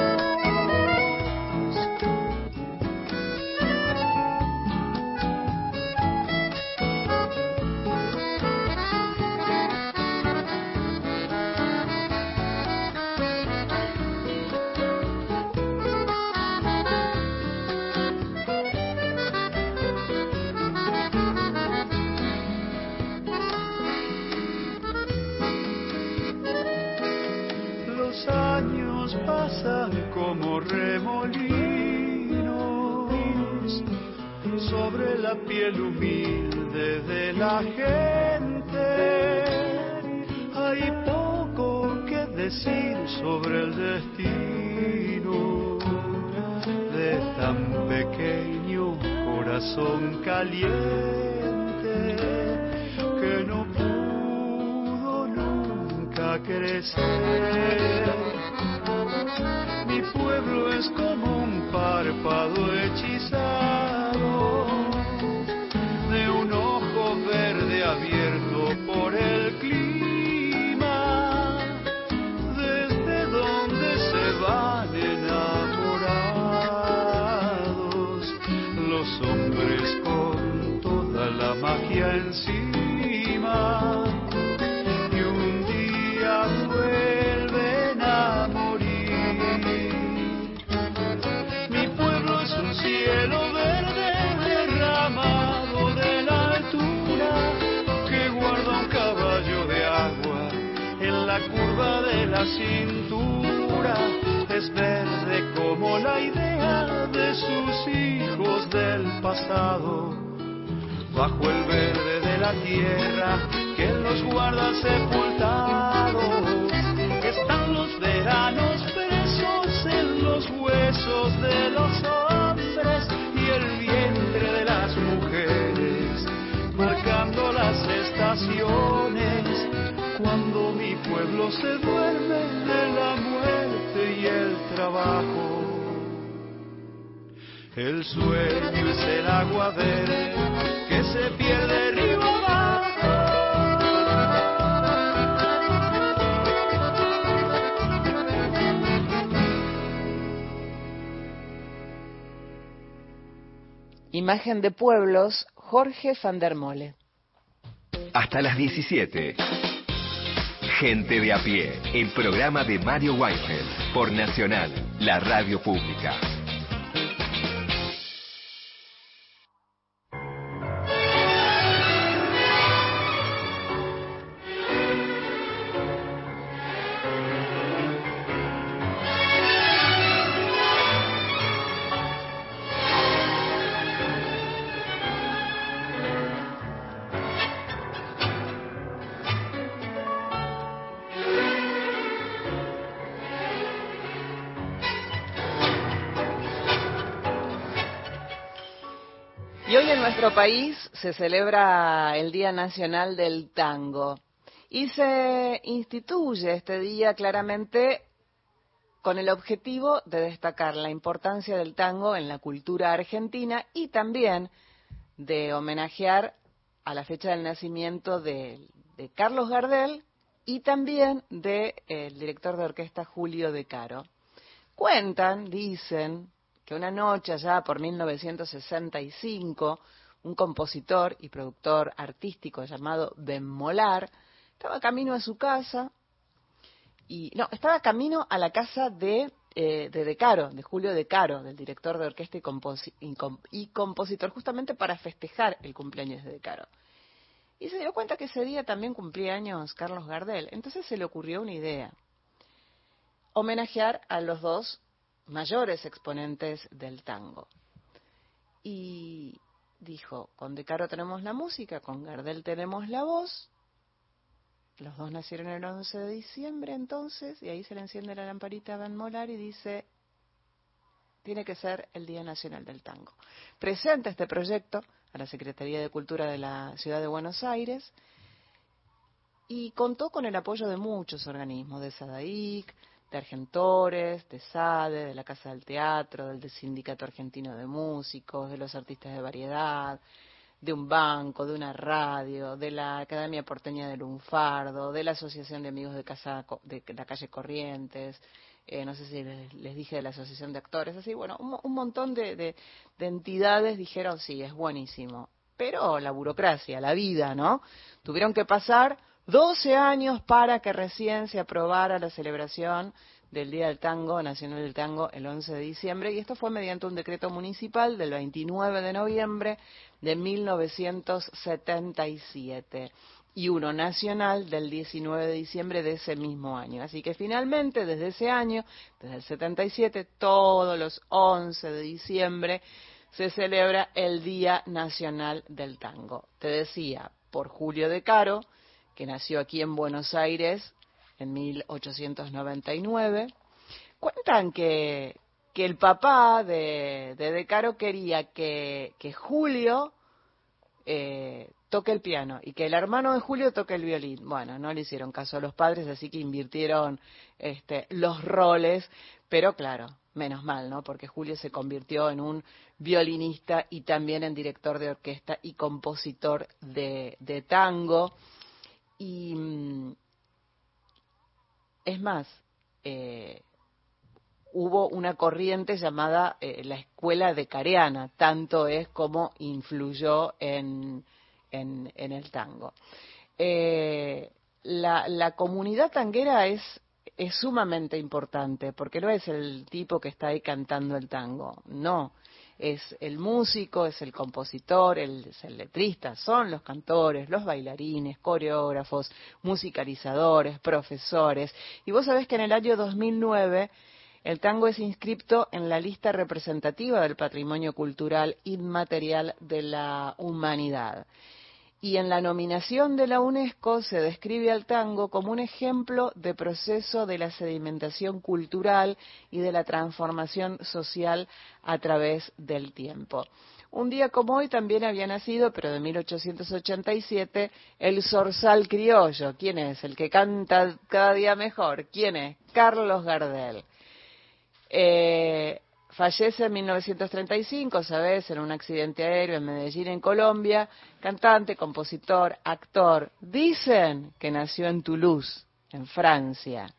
Galye El sueño es el agua verde que se pierde río Imagen de pueblos, Jorge van der Mole. Hasta las 17. Gente de a pie, el programa de Mario Weinfeld por Nacional, la radio pública. Hoy en nuestro país se celebra el Día Nacional del Tango y se instituye este día claramente con el objetivo de destacar la importancia del tango en la cultura argentina y también de homenajear a la fecha del nacimiento de, de Carlos Gardel y también del director de orquesta Julio De Caro. Cuentan, dicen, que una noche allá por 1965, un compositor y productor artístico llamado Ben Molar estaba camino a su casa y no, estaba camino a la casa de eh, de Caro, de Julio De Caro, del director de orquesta y, y compositor, justamente para festejar el cumpleaños de De Caro. Y se dio cuenta que ese día también cumplía años Carlos Gardel. Entonces se le ocurrió una idea. Homenajear a los dos mayores exponentes del tango. Y dijo, con De Caro tenemos la música, con Gardel tenemos la voz. Los dos nacieron el 11 de diciembre entonces, y ahí se le enciende la lamparita a Ben Molar y dice, tiene que ser el Día Nacional del Tango. Presenta este proyecto a la Secretaría de Cultura de la Ciudad de Buenos Aires y contó con el apoyo de muchos organismos, de SADAIC, de Argentores, de SADE, de la Casa del Teatro, del Sindicato Argentino de Músicos, de los artistas de variedad, de un banco, de una radio, de la Academia Porteña del Lunfardo, de la Asociación de Amigos de, Casa, de la Calle Corrientes, eh, no sé si les, dije de la Asociación de Actores, así, bueno, un, mo- un montón de entidades dijeron, sí, es buenísimo. Pero la burocracia, la vida, ¿no? Tuvieron que pasar 12 años para que recién se aprobara la celebración del Día del Tango, Nacional del Tango, el 11 de diciembre, y esto fue mediante un decreto municipal del 29 de noviembre de 1977 y uno nacional del 19 de diciembre de ese mismo año. Así que finalmente, desde ese año, desde el 77, todos los 11 de diciembre se celebra el Día Nacional del Tango. Te decía, por Julio de Caro, que nació aquí en Buenos Aires en 1899. Cuentan que, que el papá de, de Caro quería que, que Julio eh, toque el piano y que el hermano de Julio toque el violín. Bueno, no le hicieron caso a los padres, así que invirtieron este, los roles, pero claro, menos mal, ¿no? Porque Julio se convirtió en un violinista y también en director de orquesta y compositor de tango. Y mm, es más, eh, hubo una corriente llamada eh, la escuela de Careana, tanto es como influyó en, en, el tango. Eh, la, la comunidad tanguera es, es sumamente importante, porque no es el tipo que está ahí cantando el tango, no. Es el músico, es el compositor, el, es el letrista, son los cantores, los bailarines, coreógrafos, musicalizadores, profesores. Y vos sabés que en el año 2009 el tango es inscripto en la lista representativa del patrimonio cultural inmaterial de la humanidad. Y en la nominación de la UNESCO se describe al tango como un ejemplo de proceso de la sedimentación cultural y de la transformación social a través del tiempo. Un día como hoy también había nacido, pero de 1887, el zorzal criollo. ¿Quién es? El que canta cada día mejor. ¿Quién es? Carlos Gardel. Eh, fallece en 1935, ¿sabes? En un accidente aéreo en Medellín, en Colombia. Cantante, compositor, actor. Dicen que nació en Toulouse, en Francia,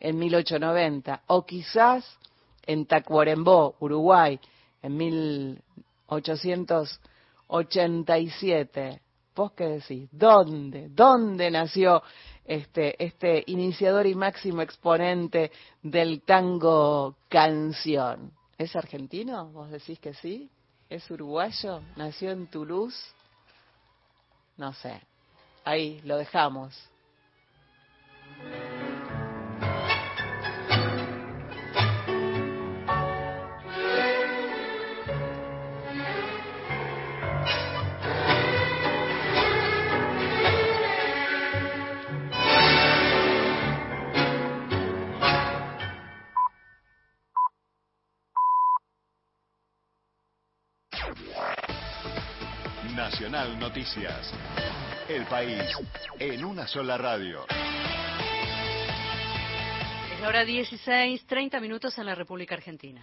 en 1890. O quizás en Tacuarembó, Uruguay, en 1887. ¿Vos qué decís? ¿Dónde? ¿Dónde nació este, este iniciador y máximo exponente del tango canción? ¿Es argentino? ¿Vos decís que sí? ¿Es uruguayo? ¿Nació en Toulouse? No sé. Ahí lo dejamos. Nacional Noticias. El país en una sola radio. Es la hora 16, 30 minutos en la República Argentina.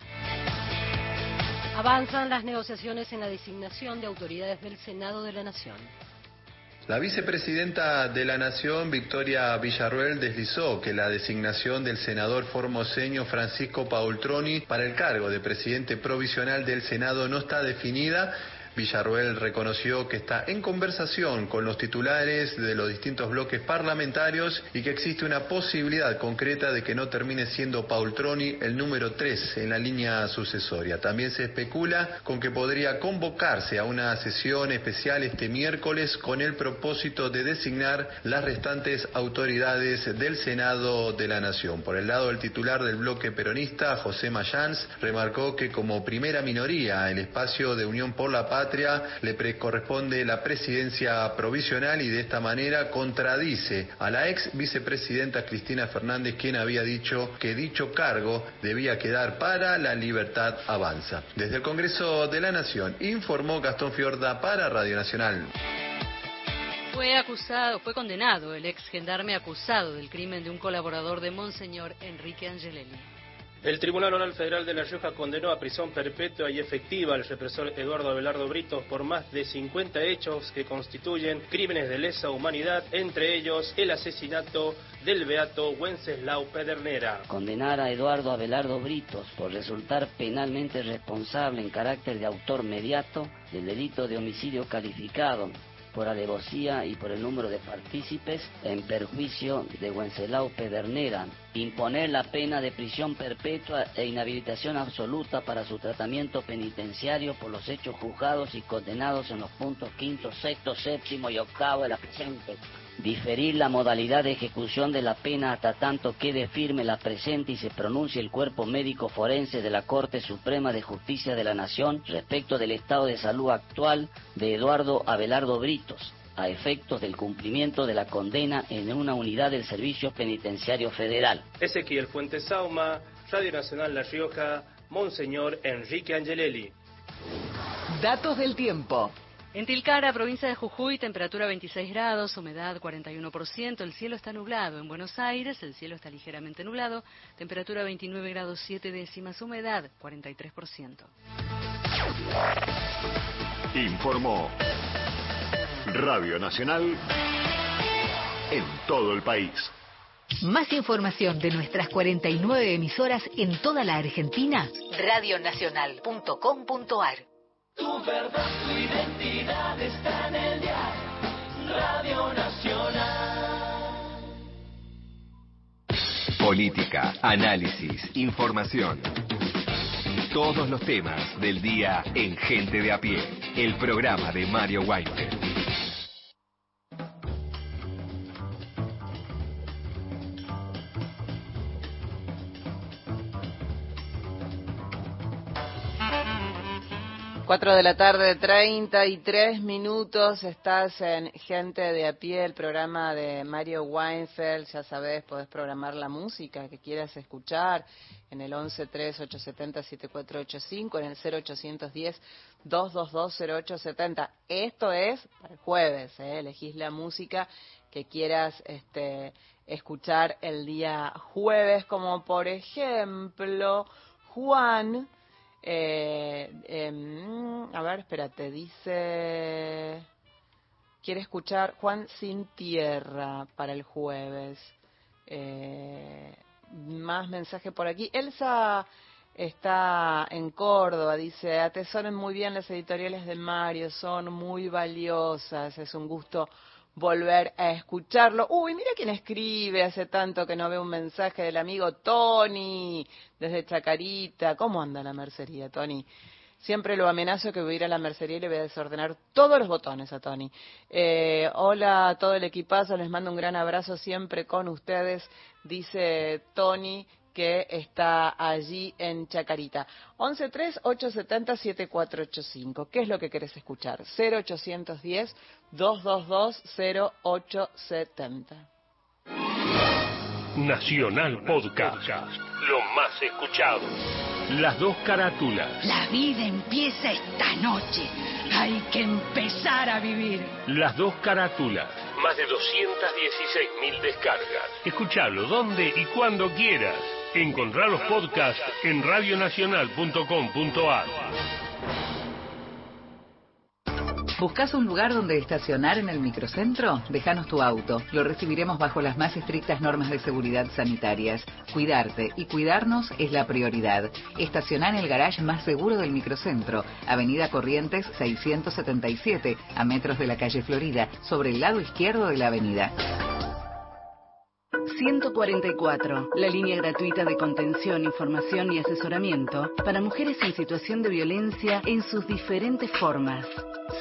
Avanzan las negociaciones en la designación de autoridades del Senado de la Nación. La vicepresidenta de la Nación, Victoria Villarruel, deslizó que la designación del senador formoseño Francisco Paultroni para el cargo de presidente provisional del Senado no está definida Villarruel reconoció que está en conversación con los titulares de los distintos bloques parlamentarios y que existe una posibilidad concreta de que no termine siendo Paul Troni el número 3 en la línea sucesoria. También se especula con que podría convocarse a una sesión especial este miércoles con el propósito de designar las restantes autoridades del Senado de la Nación. Por el lado del titular del bloque peronista, José Mayans, remarcó que como primera minoría el espacio de Unión por la Paz le corresponde la presidencia provisional y de esta manera contradice a la ex vicepresidenta Cristina Fernández, quien había dicho que dicho cargo debía quedar para la libertad avanza. Desde el Congreso de la Nación informó Gastón Fiorda para Radio Nacional. Fue acusado, fue condenado el ex gendarme acusado del crimen de un colaborador de Monseñor Enrique Angelelli. El Tribunal Oral Federal de La Rioja condenó a prisión perpetua y efectiva al represor Eduardo Abelardo Britos por más de 50 hechos que constituyen crímenes de lesa humanidad, entre ellos el asesinato del beato Wenceslao Pedernera. Condenar a Eduardo Abelardo Britos por resultar penalmente responsable en carácter de autor mediato del delito de homicidio calificado por alevosía y por el número de partícipes en perjuicio de Wenceslao Pedernera, imponer la pena de prisión perpetua e inhabilitación absoluta para su tratamiento penitenciario por los hechos juzgados y condenados en los puntos quinto, sexto, séptimo y octavo de la presente diferir la modalidad de ejecución de la pena hasta tanto quede firme la presente y se pronuncie el cuerpo médico forense de la Corte Suprema de Justicia de la Nación respecto del estado de salud actual de Eduardo Abelardo Britos, a efectos del cumplimiento de la condena en una unidad del Servicio Penitenciario Federal. Ezequiel Fuentes Sauma, Radio Nacional La Rioja, Monseñor Enrique Angelelli. Datos del tiempo. En Tilcara, provincia de Jujuy, temperatura 26 grados, humedad 41%, el cielo está nublado. En Buenos Aires, el cielo está ligeramente nublado, temperatura 29 grados 7 décimas, humedad 43%. Informó Radio Nacional en todo el país. Más información de nuestras 49 emisoras en toda la Argentina, radionacional.com.ar. Tu verdad, tu identidad está en el día. Radio Nacional. Política, análisis, información. Todos los temas del día en Gente de a pie. El programa de Mario Weinfeld. 4 de la tarde, 33 minutos. Estás en Gente de a pie, el programa de Mario Weinfeld. Ya sabes, podés programar la música que quieras escuchar en el 1138707485, en el 0810 2220870. Esto es para el jueves, ¿eh? elegís la música que quieras este, escuchar el día jueves, como por ejemplo Juan eh, em, a ver, espérate, dice... Quiere escuchar Juan Sin Tierra para el jueves. Eh, más mensaje por aquí. Elsa está en Córdoba, dice, atesoren muy bien las editoriales de Mario, son muy valiosas, es un gusto volver a escucharlo. Uy, mira quién escribe, hace tanto que no veo un mensaje del amigo Tony desde Chacarita. ¿Cómo anda la mercería, Tony? Siempre lo amenazo que voy a ir a la mercería y le voy a desordenar todos los botones a Tony. Eh, hola a todo el equipazo, les mando un gran abrazo siempre con ustedes, dice Tony que está allí en Chacarita. 113-870-7485. ¿Qué es lo que querés escuchar? 0810-222-0870. Nacional Podcast. Lo más escuchado. Las dos carátulas. La vida empieza esta noche. Hay que empezar a vivir. Las dos carátulas. Más de 216 mil descargas. Escuchalo donde y cuando quieras. Encontrar los podcasts en radionacional.com.ar. ¿Buscas un lugar donde estacionar en el microcentro? Déjanos tu auto. Lo recibiremos bajo las más estrictas normas de seguridad sanitarias. Cuidarte y cuidarnos es la prioridad. Estacioná en el garage más seguro del microcentro, Avenida Corrientes 677, a metros de la calle Florida, sobre el lado izquierdo de la avenida. 144, la línea gratuita de contención, información y asesoramiento para mujeres en situación de violencia en sus diferentes formas.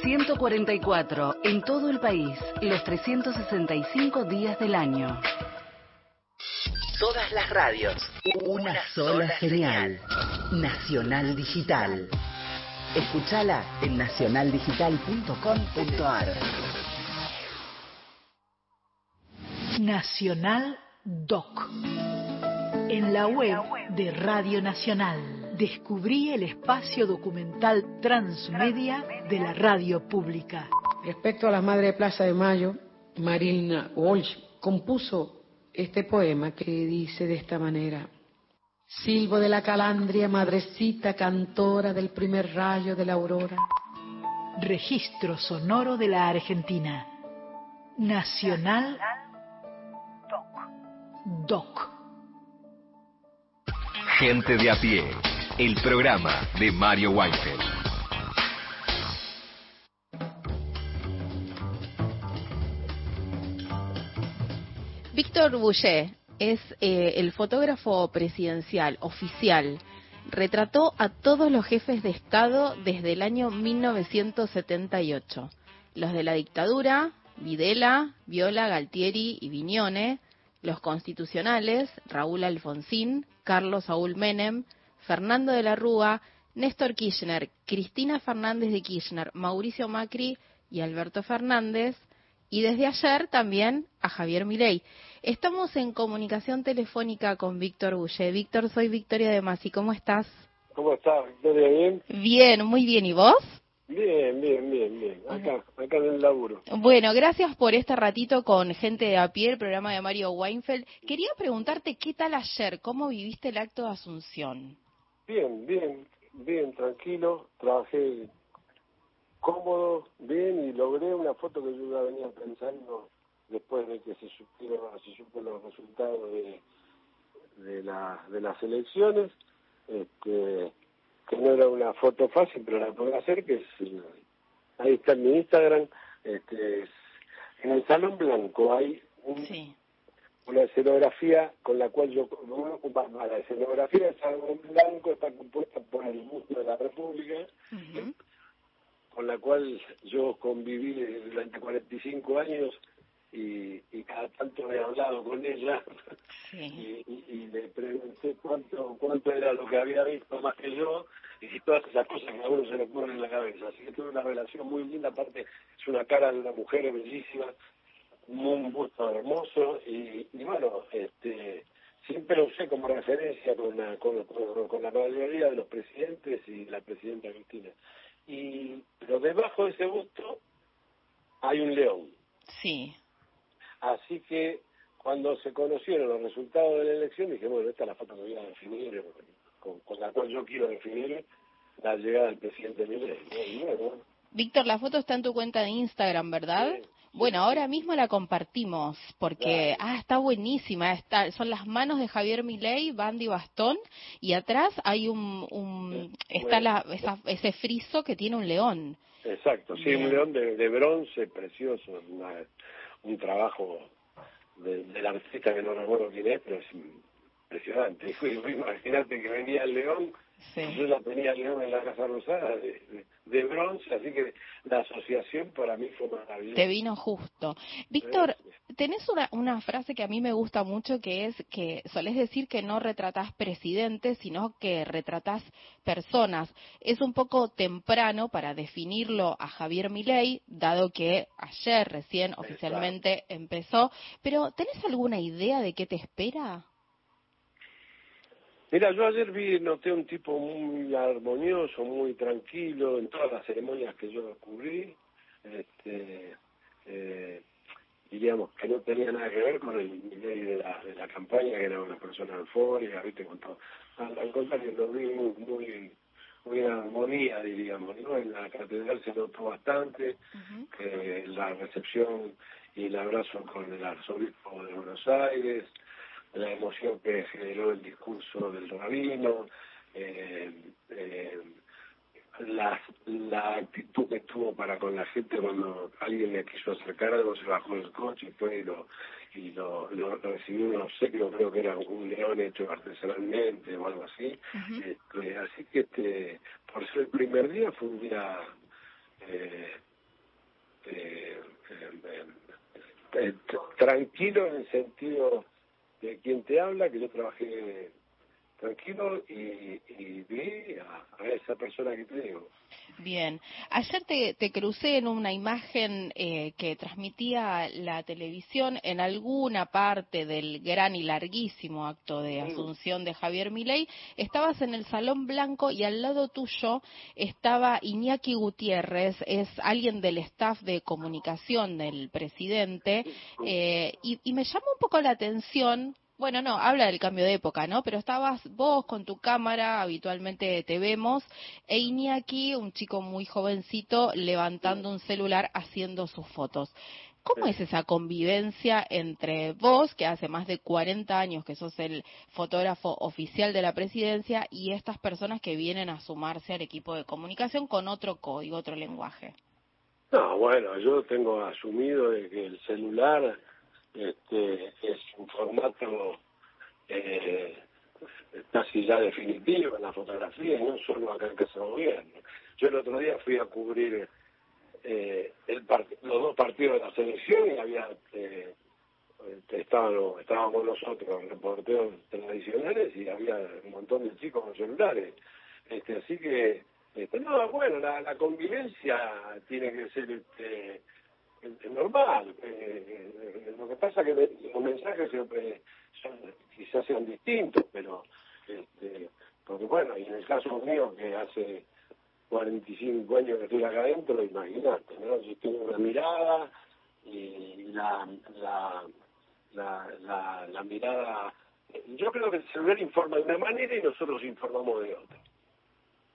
144, en todo el país, los 365 días del año. Todas las radios. Una sola genial. Nacional Digital. Escúchala en nacionaldigital.com.ar. Nacional Doc. En la web de Radio Nacional descubrí el espacio documental transmedia de la radio pública. Respecto a la Madre de Plaza de Mayo, Marina Walsh compuso este poema que dice de esta manera. Silvo de la calandria, madrecita cantora del primer rayo de la aurora. Registro sonoro de la Argentina. Nacional Doc. Gente de a pie, el programa de Mario Weinfeld. Víctor Boucher es eh, el fotógrafo presidencial oficial. Retrató a todos los jefes de Estado desde el año 1978. Los de la dictadura, Videla, Viola, Galtieri y Viñone, los constitucionales, Raúl Alfonsín, Carlos Saúl Menem, Fernando de la Rúa, Néstor Kirchner, Cristina Fernández de Kirchner, Mauricio Macri y Alberto Fernández, y desde ayer también a Javier Milei. Estamos en comunicación telefónica con Víctor Bulle. Víctor, soy Victoria de Masi. ¿Cómo estás? ¿Cómo estás, Victoria? ¿Bien? Bien, muy bien. ¿Y vos? Bien, bien, bien, bien. Acá, acá en el laburo. Bueno, gracias por este ratito con gente de a pie, el programa de Mario Weinfeld. Quería preguntarte qué tal ayer, cómo viviste el acto de Asunción. Bien, bien, bien, tranquilo. Trabajé cómodo, bien y logré una foto que yo ya venía pensando después de que se supieron, se supo los resultados de, de, la, de las elecciones. Este, que no era una foto fácil, pero la puedo hacer, que es, ahí está en mi Instagram, este, en el Salón Blanco hay una escenografía con la cual yo, la escenografía del Salón Blanco está compuesta por el gusto de la República, con la cual yo conviví durante 45 años y, y cada tanto he hablado con ella y, y, le pregunté cuánto cuánto era lo que había visto más que yo y todas esas cosas que a uno se le ponen en la cabeza. Así que tuve una relación muy linda, aparte es una cara de una mujer bellísima, un busto hermoso y, bueno, este siempre lo usé como referencia con la, con, con, la mayoría de los presidentes y la presidenta Cristina. Y pero debajo de ese busto hay un león. Sí. Así que cuando se conocieron los resultados de la elección, dije, bueno, esta es la foto que voy a definir, con, la cual yo quiero definir la llegada del presidente Milei. Víctor, la foto está en tu cuenta de Instagram, ¿verdad? Bueno, ahora mismo la compartimos porque ah está buenísima, está son las manos de Javier Milei, Bandy Bastón y atrás hay un, un está la, ese friso que tiene un león. Exacto, sí, un león de, bronce precioso, un trabajo del artista que no recuerdo quién es, pero es impresionante. Imagínate que venía el león yo ya tenía león en la Casa Rosada de, bronce, así que la asociación para mí fue maravillosa. Te vino justo. Víctor, tenés una, una frase que a mí me gusta mucho que es que solés decir que no retratás presidentes, sino que retratás personas. Es un poco temprano para definirlo a Javier Milei, dado que ayer recién oficialmente empezó, pero ¿tenés alguna idea de qué te espera? Mira, yo ayer vi, noté un tipo muy armonioso, muy tranquilo en todas las ceremonias que yo cubrí. Este, eh, diríamos que no tenía nada que ver con el nivel de la, de la campaña, que era una persona eufórica, ¿viste? Con todo. Al, contrario, lo vi muy, hubiera armonía, diríamos, ¿no? En la catedral se notó bastante que la recepción y el abrazo con el arzobispo de Buenos Aires, la emoción que generó el discurso del rabino, eh, eh, la, la actitud que tuvo para con la gente cuando alguien le quiso acercar algo, se bajó del coche y fue y lo, y lo, lo, recibió un obsequio, creo que era un león hecho artesanalmente o algo así. Este, así que este, por ser el primer día fue un día eh, eh tranquilo en el sentido de quien te habla, que yo trabajé tranquilo y, vi a, esa persona que te digo. Bien, ayer te, te crucé en una imagen eh, que transmitía la televisión en alguna parte del gran y larguísimo acto de asunción de Javier Milei. Estabas en el Salón Blanco y al lado tuyo estaba Iñaki Gutiérrez, es alguien del staff de comunicación del presidente, eh, y, y me llamó un poco la atención bueno, no, habla del cambio de época, ¿no? Pero estabas vos con tu cámara, habitualmente te vemos, e Iñaki, un chico muy jovencito, levantando un celular haciendo sus fotos. ¿Cómo es esa convivencia entre vos, que hace más de 40 años que sos el fotógrafo oficial de la presidencia, y estas personas que vienen a sumarse al equipo de comunicación con otro código, otro lenguaje? No, bueno, yo tengo asumido de que el celular este, es un formato eh, casi ya definitivo en la fotografía y no solo acá en Casa Gobierno. Yo el otro día fui a cubrir eh, el los dos partidos de la selección y había eh, estábamos, estábamos nosotros reporteros tradicionales y había un montón de chicos con celulares. Este, así que, este, no, bueno, la, la convivencia tiene que ser este, es normal. Eh, eh, lo que pasa es que los mensajes siempre son, quizás sean distintos, pero este, porque bueno, y en el caso mío que hace 45 años que estoy acá adentro, imagínate, ¿no? Yo tengo una mirada y la, la, la, la, mirada... Yo creo que el celular informa de una manera y nosotros informamos de otra.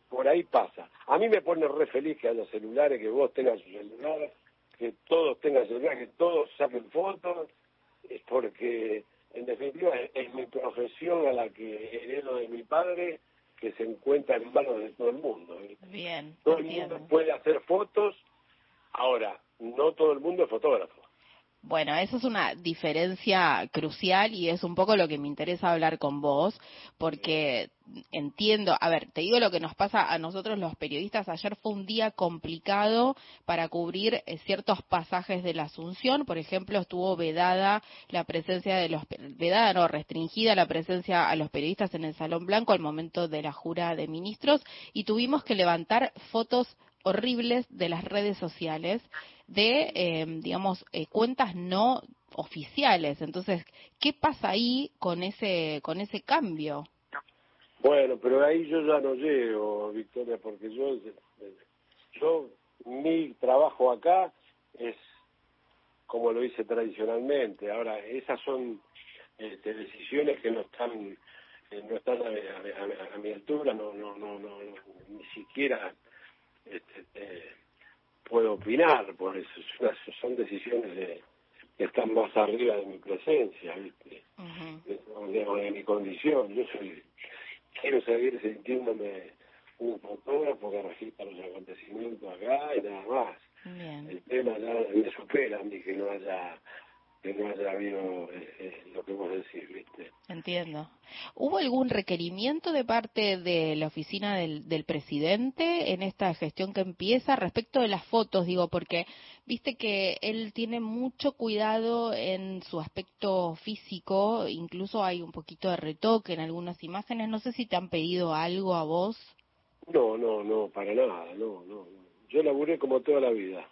Por ahí pasa. A mí me pone re feliz que haya celulares, que vos tengas su celular, que todos tengan celular, que todos saquen fotos, es porque en definitiva es, mi profesión a la que heredo de mi padre que se encuentra en manos de todo el mundo. Bien. Todo el mundo puede hacer fotos, ahora, no todo el mundo es fotógrafo. Bueno, eso es una diferencia crucial y es un poco lo que me interesa hablar con vos, porque entiendo, a ver, te digo lo que nos pasa a nosotros los periodistas. Ayer fue un día complicado para cubrir eh, ciertos pasajes de la Asunción. Por ejemplo, estuvo vedada la presencia de los, vedada no, restringida la presencia a los periodistas en el Salón Blanco al momento de la jura de ministros y tuvimos que levantar fotos horribles de las redes sociales de, eh, digamos, eh, cuentas no oficiales. Entonces, ¿qué pasa ahí con ese, con ese cambio? Bueno, pero ahí yo ya no llego, Victoria, porque yo, yo mi trabajo acá es como lo hice tradicionalmente. Ahora, esas son este, decisiones que no están eh, no están a, mi altura, no, no, no, no, ni siquiera este, eh, puedo opinar, por eso son decisiones de, que están más arriba de mi presencia, ¿viste? de, mi condición. Yo soy quiero seguir sintiéndome un fotógrafo que registra los acontecimientos acá y nada más. El tema ya me supera a mí que no haya que no haya habido eh, eh, lo que vos decís, ¿viste? Entiendo. ¿Hubo algún requerimiento de parte de la oficina del, del presidente en esta gestión que empieza respecto de las fotos? Digo, porque viste que él tiene mucho cuidado en su aspecto físico, incluso hay un poquito de retoque en algunas imágenes. No sé si te han pedido algo a vos. No, no, no, para nada, no, no. Yo laburé como toda la vida.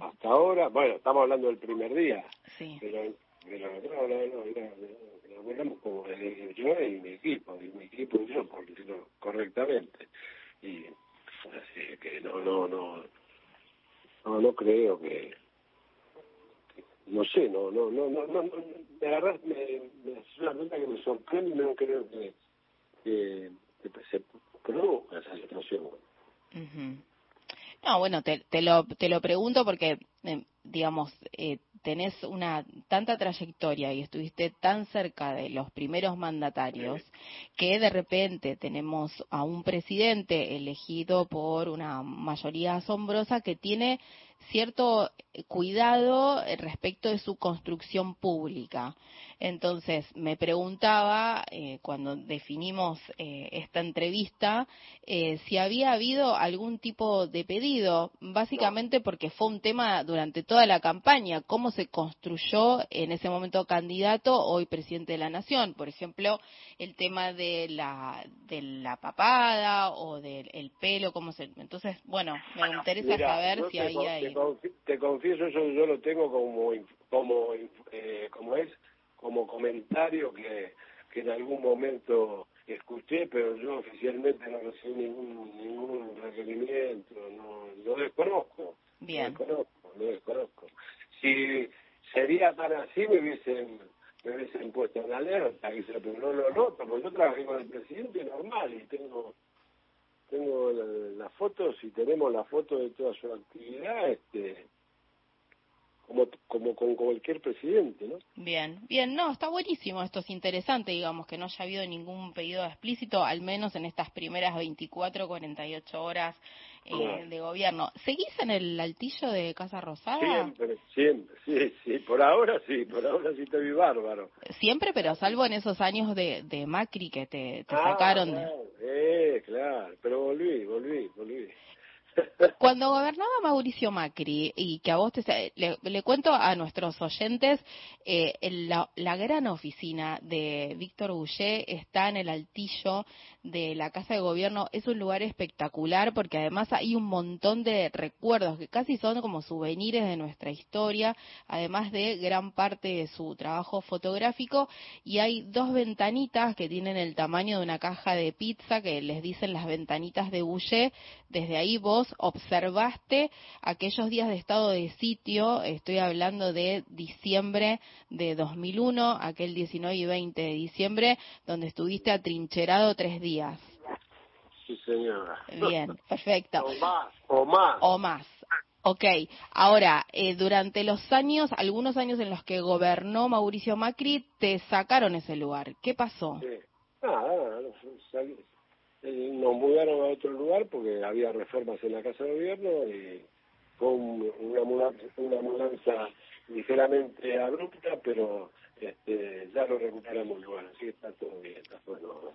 Hasta ahora, bueno, estamos hablando del primer día, sí. pero, pero no, no, no, hablamos como yo y mi equipo, y mi equipo y yo, por decirlo correctamente. Y así que no, no, no, no, no creo que, no sé, no, no, no, no, no, me agarras, me, me, es una pregunta que me sorprende y no creo que, que se produzca esa situación. No, bueno, te, te, lo, te lo pregunto porque, eh, digamos, eh, tenés una tanta trayectoria y estuviste tan cerca de los primeros mandatarios que de repente tenemos a un presidente elegido por una mayoría asombrosa que tiene cierto cuidado respecto de su construcción pública. Entonces, me preguntaba, eh, cuando definimos eh, esta entrevista, eh, si había habido algún tipo de pedido, básicamente porque fue un tema durante toda la campaña, cómo se construyó en ese momento candidato, hoy presidente de la Nación. Por ejemplo, el tema de la, de la papada o del pelo, cómo se... Entonces, bueno, me interesa saber si había... Te, te confieso, yo, yo lo tengo como, como, eh, como es como comentario que, que en algún momento escuché, pero yo oficialmente no recibí ningún, ningún requerimiento, no, lo desconozco. Bien. Lo desconozco, lo desconozco. Si sería tan así, me hubiesen, me hubiesen puesto en alerta, pero no lo noto, porque yo trabajé con el presidente normal y tengo tengo las fotos y tenemos la foto de toda su actividad, este como, como con cualquier presidente, ¿no? Bien, bien, no, está buenísimo, esto es interesante, digamos, que no haya habido ningún pedido explícito, al menos en estas primeras 24, 48 horas eh, de gobierno. ¿Seguís en el altillo de Casa Rosada? Siempre, siempre, sí, sí, por ahora sí, por ahora sí estoy bárbaro. Siempre, pero salvo en esos años de, de Macri que te, te ah, sacaron claro, Eh, claro, pero volví, volví, volví. Cuando gobernaba Mauricio Macri, y que a vos te, le, cuento a nuestros oyentes, eh, la, la, gran oficina de Víctor Goulet está en el altillo de la Casa de Gobierno. Es un lugar espectacular porque además hay un montón de recuerdos que casi son como souvenirs de nuestra historia, además de gran parte de su trabajo fotográfico. Y hay dos ventanitas que tienen el tamaño de una caja de pizza que les dicen las ventanitas de Goulet. Desde ahí vos observaste aquellos días de estado de sitio, estoy hablando de diciembre de 2001, aquel 19 y 20 de diciembre, donde estuviste atrincherado tres días. Sí, señora. Bien, perfecto. O más, o más. O más. Ok, ahora, eh, durante los años, algunos años en los que gobernó Mauricio Macri, te sacaron ese lugar. ¿Qué pasó? Sí. Nada, eh, nos mudaron a otro lugar porque había reformas en la Casa de Gobierno y fue una, mudanza, una mudanza ligeramente abrupta, pero este, ya lo recuperamos el lugar, así que está todo bien, está todo Bien,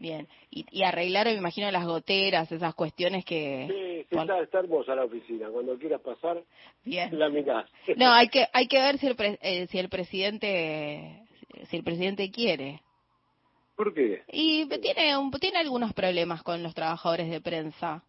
y, y arreglaron, me imagino, las goteras, esas cuestiones que... Sí, está, está, hermosa la oficina, cuando quieras pasar, bien. la mirás. No, hay que, hay que ver si el, eh, si el presidente si el presidente quiere. ¿Por qué? Y tiene, un, tiene algunos problemas con los trabajadores de prensa.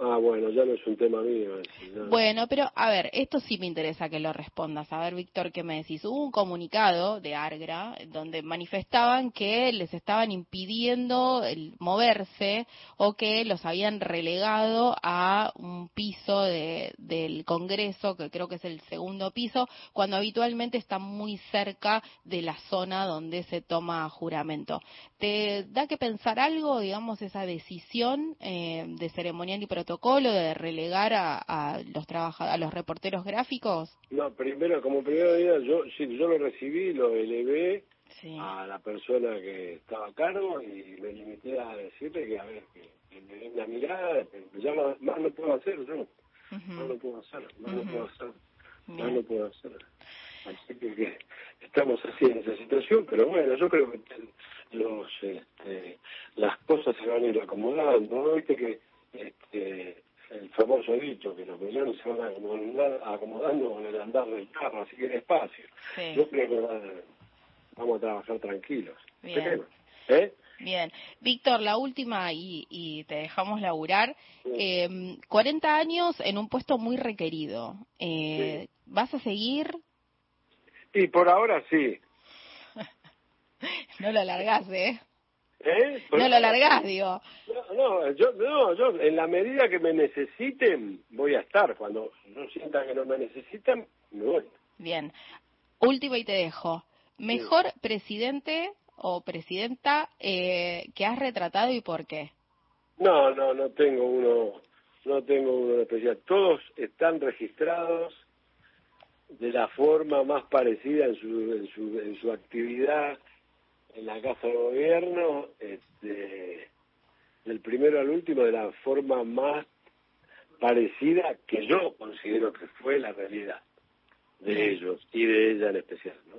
Ah, bueno, ya no es un tema mío. Bueno, pero a ver, esto sí me interesa que lo respondas. A ver, Víctor, ¿qué me decís? Hubo un comunicado de Argra donde manifestaban que les estaban impidiendo el moverse o que los habían relegado a un piso de, del Congreso, que creo que es el segundo piso, cuando habitualmente está muy cerca de la zona donde se toma juramento. ¿Te da que pensar algo, digamos, esa decisión eh, de ceremonial y protocolo de relegar a, a los trabajadores, a los reporteros gráficos? No, primero, como primer día, yo sí, yo lo recibí, lo elevé a la persona que estaba a cargo y me limité a decirle que, a ver, que, me una mirada, ya más, más no puedo hacer yo, no lo puedo hacer, no lo puedo hacer, no lo puedo hacer. Así que, estamos así en esa situación, pero bueno, yo creo que los este, las cosas se van a ir acomodando, ¿no? Viste que este, el famoso dicho que los millones se van acomodando, acomodando con el andar del carro, así que despacio. Yo creo que vamos a trabajar tranquilos. Bien. ¿Eh? Bien. Víctor, la última y, y te dejamos laburar. Eh, 40 años en un puesto muy requerido. Eh, ¿Vas a seguir? Y por ahora sí. no lo alargás, ¿eh? ¿Eh? No lo alargás, digo. No, yo, no, yo en la medida que me necesiten voy a estar. Cuando no sientan que no me necesitan, me voy. Bien. Último y te dejo. ¿Mejor presidente o presidenta eh, que has retratado y por qué? No, no, no tengo uno, no tengo uno especial. Todos están registrados de la forma más parecida en su, en su, en su actividad en la Casa de Gobierno, este, del primero al último, de la forma más parecida que yo considero que fue la realidad de ellos y de ella en especial, ¿no?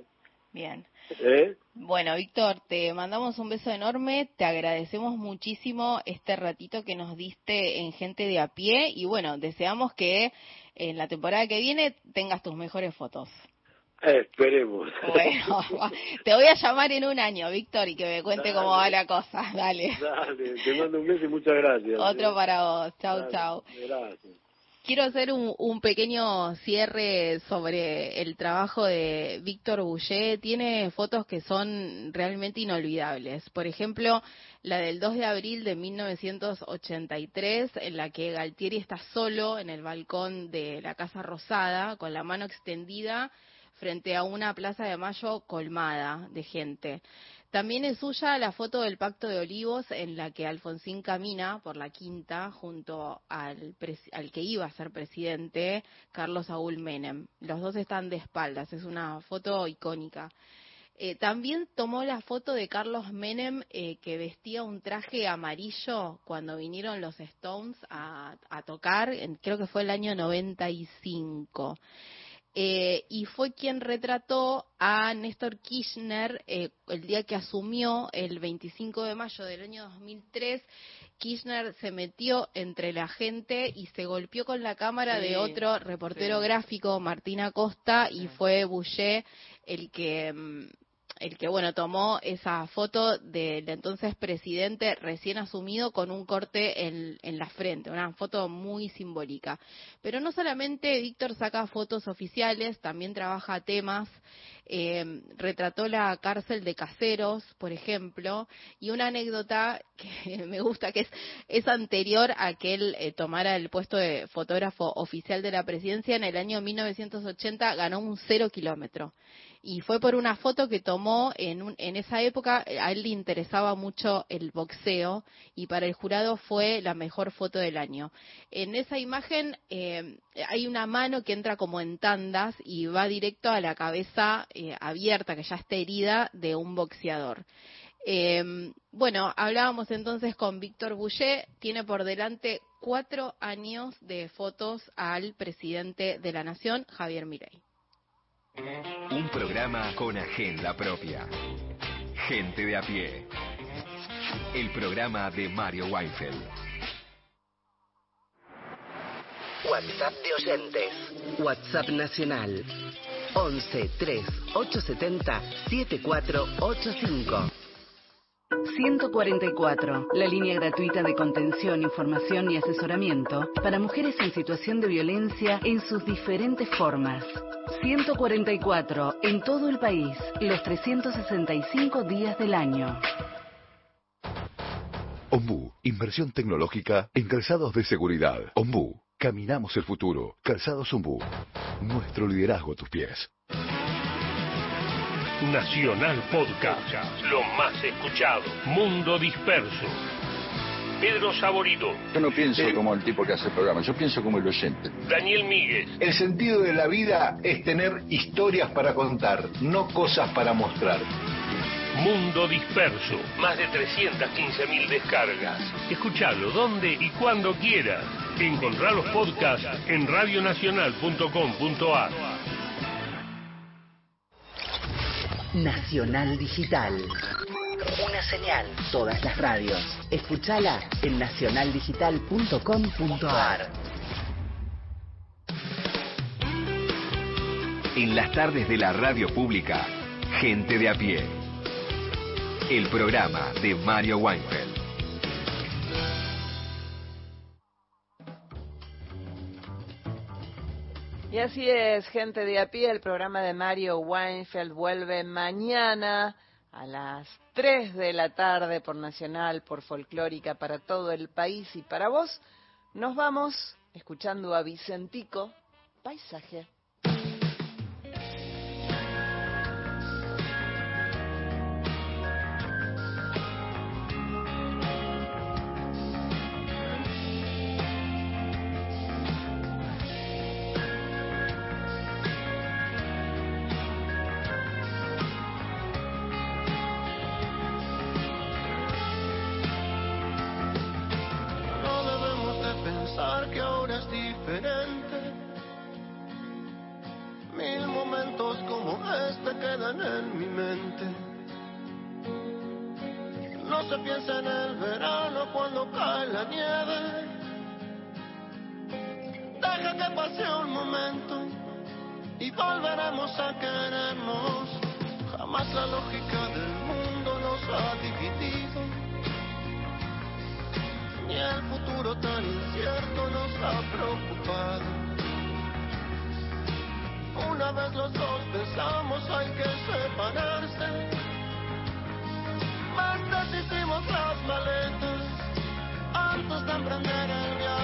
Bien. ¿Eh? Bueno, Víctor, te mandamos un beso enorme, te agradecemos muchísimo este ratito que nos diste en Gente de a pie y bueno, deseamos que en la temporada que viene tengas tus mejores fotos. Esperemos. Bueno, te voy a llamar en un año, Víctor, y que me cuente cómo va la cosa. Dale. Dale, te mando un beso y muchas gracias. Otro para vos. Chau, Dale, chau. Gracias. Quiero hacer un, un pequeño cierre sobre el trabajo de Víctor Bouget. Tiene fotos que son realmente inolvidables. Por ejemplo, la del 2 de abril de 1983, en la que Galtieri está solo en el balcón de la Casa Rosada, con la mano extendida frente a una plaza de mayo colmada de gente. También es suya la foto del Pacto de Olivos en la que Alfonsín camina por la quinta junto al, al que iba a ser presidente, Carlos Saúl Menem. Los dos están de espaldas, es una foto icónica. Eh, también tomó la foto de Carlos Menem eh, que vestía un traje amarillo cuando vinieron los Stones a, a tocar, creo que fue el año 95 eh, y fue quien retrató a Néstor Kirchner eh, el día que asumió, el 25 de mayo del año 2003. Kirchner se metió entre la gente y se golpeó con la cámara Sí, de otro reportero sí. gráfico, Martín Acosta, y fue Boucher el que mm, el que bueno tomó esa foto del entonces presidente recién asumido con un corte en, la frente, una foto muy simbólica. Pero no solamente Víctor saca fotos oficiales, también trabaja temas. eh, retrató la cárcel de caseros, por ejemplo, y una anécdota que me gusta, que es, es anterior a que él eh, tomara el puesto de fotógrafo oficial de la presidencia, en el año 1980 ganó un cero kilómetro y fue por una foto que tomó en, un- en esa época, a él le interesaba mucho el boxeo y para el jurado fue la mejor foto del año. En esa imagen eh, hay una mano que entra como en tandas y va directo a la cabeza eh, abierta, que ya está herida, de un boxeador. Eh, bueno, hablábamos entonces con Víctor Boucher, tiene por delante cuatro años de fotos al presidente de la Nación, Javier Milei. Un programa con agenda propia. Gente de a pie. El programa de Mario Weinfeld. WhatsApp de oyentes. WhatsApp nacional. 11 3 870 7485. 144, la línea gratuita de contención, información y asesoramiento para mujeres en situación de violencia en sus diferentes formas. 144, en todo el país, los 365 días del año. Ombú, inversión tecnológica en calzados de seguridad. Ombú, caminamos el futuro. Calzados Ombú, nuestro liderazgo a tus pies. Nacional Podcast, lo más escuchado, Mundo Disperso. Pedro Saborido, Yo no pienso como el tipo que hace el programa, yo pienso como el oyente. Daniel Míguez, El sentido de la vida es tener historias para contar, no cosas para mostrar. Mundo Disperso, más de 315.000 descargas. Escuchalo donde y cuando quieras. Encontrá los podcasts en radionacional.com.ar. Nacional Digital. Una señal, todas las radios. Escúchala en nacionaldigital.com.ar. En las tardes de la radio pública, Gente de a pie. El programa de Mario Weinfeld. Y así es, gente de a pie, el programa de Mario Weinfeld vuelve mañana a las 3 de la tarde por Nacional, por Folclórica, para todo el país y para vos. Nos vamos escuchando a Vicentico, Paisaje. volveremos a querernos. Jamás la lógica del mundo nos ha dividido, ni el futuro tan incierto nos ha preocupado. Una vez los dos pensamos hay que separarse, más deshicimos las maletas antes de emprender el viaje.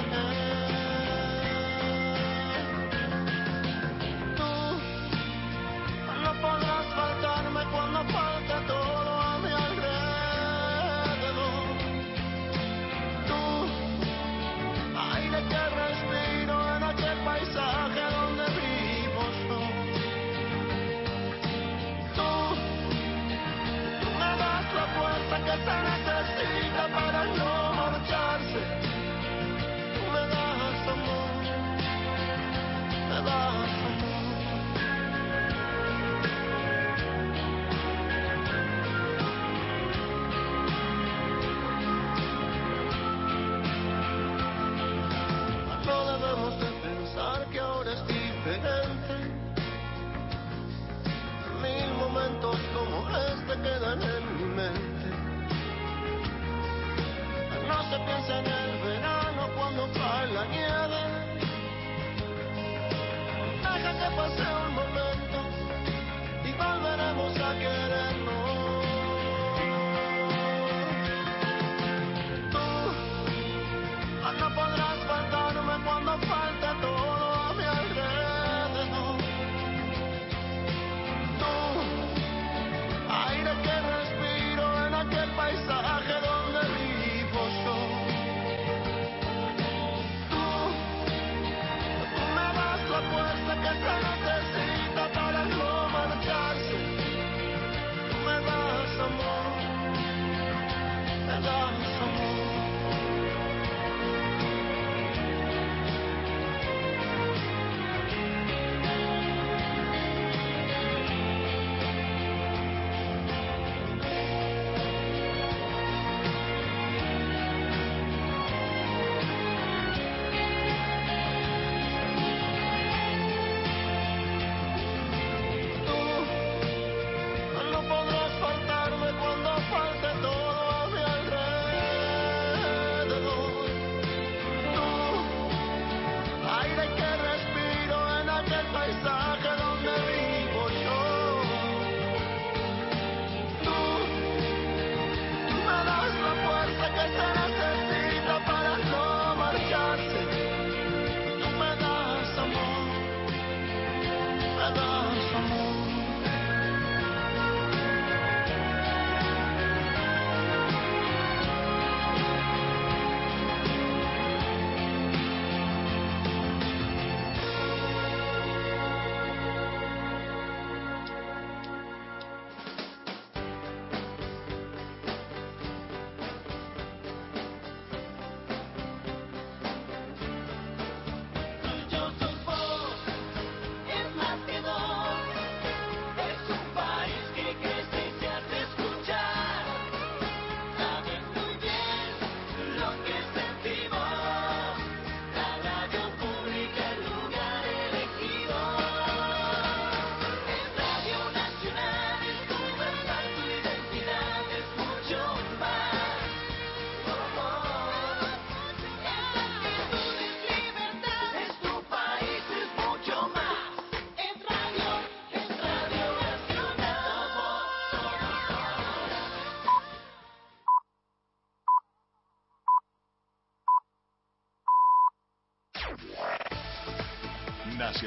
esta necesita para no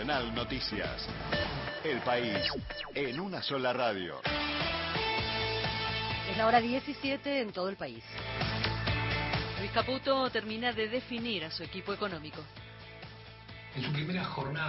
Nacional Noticias. El país en una sola radio. Es la hora 17 en todo el país. Luis Caputo termina de definir a su equipo económico. En su primera jornada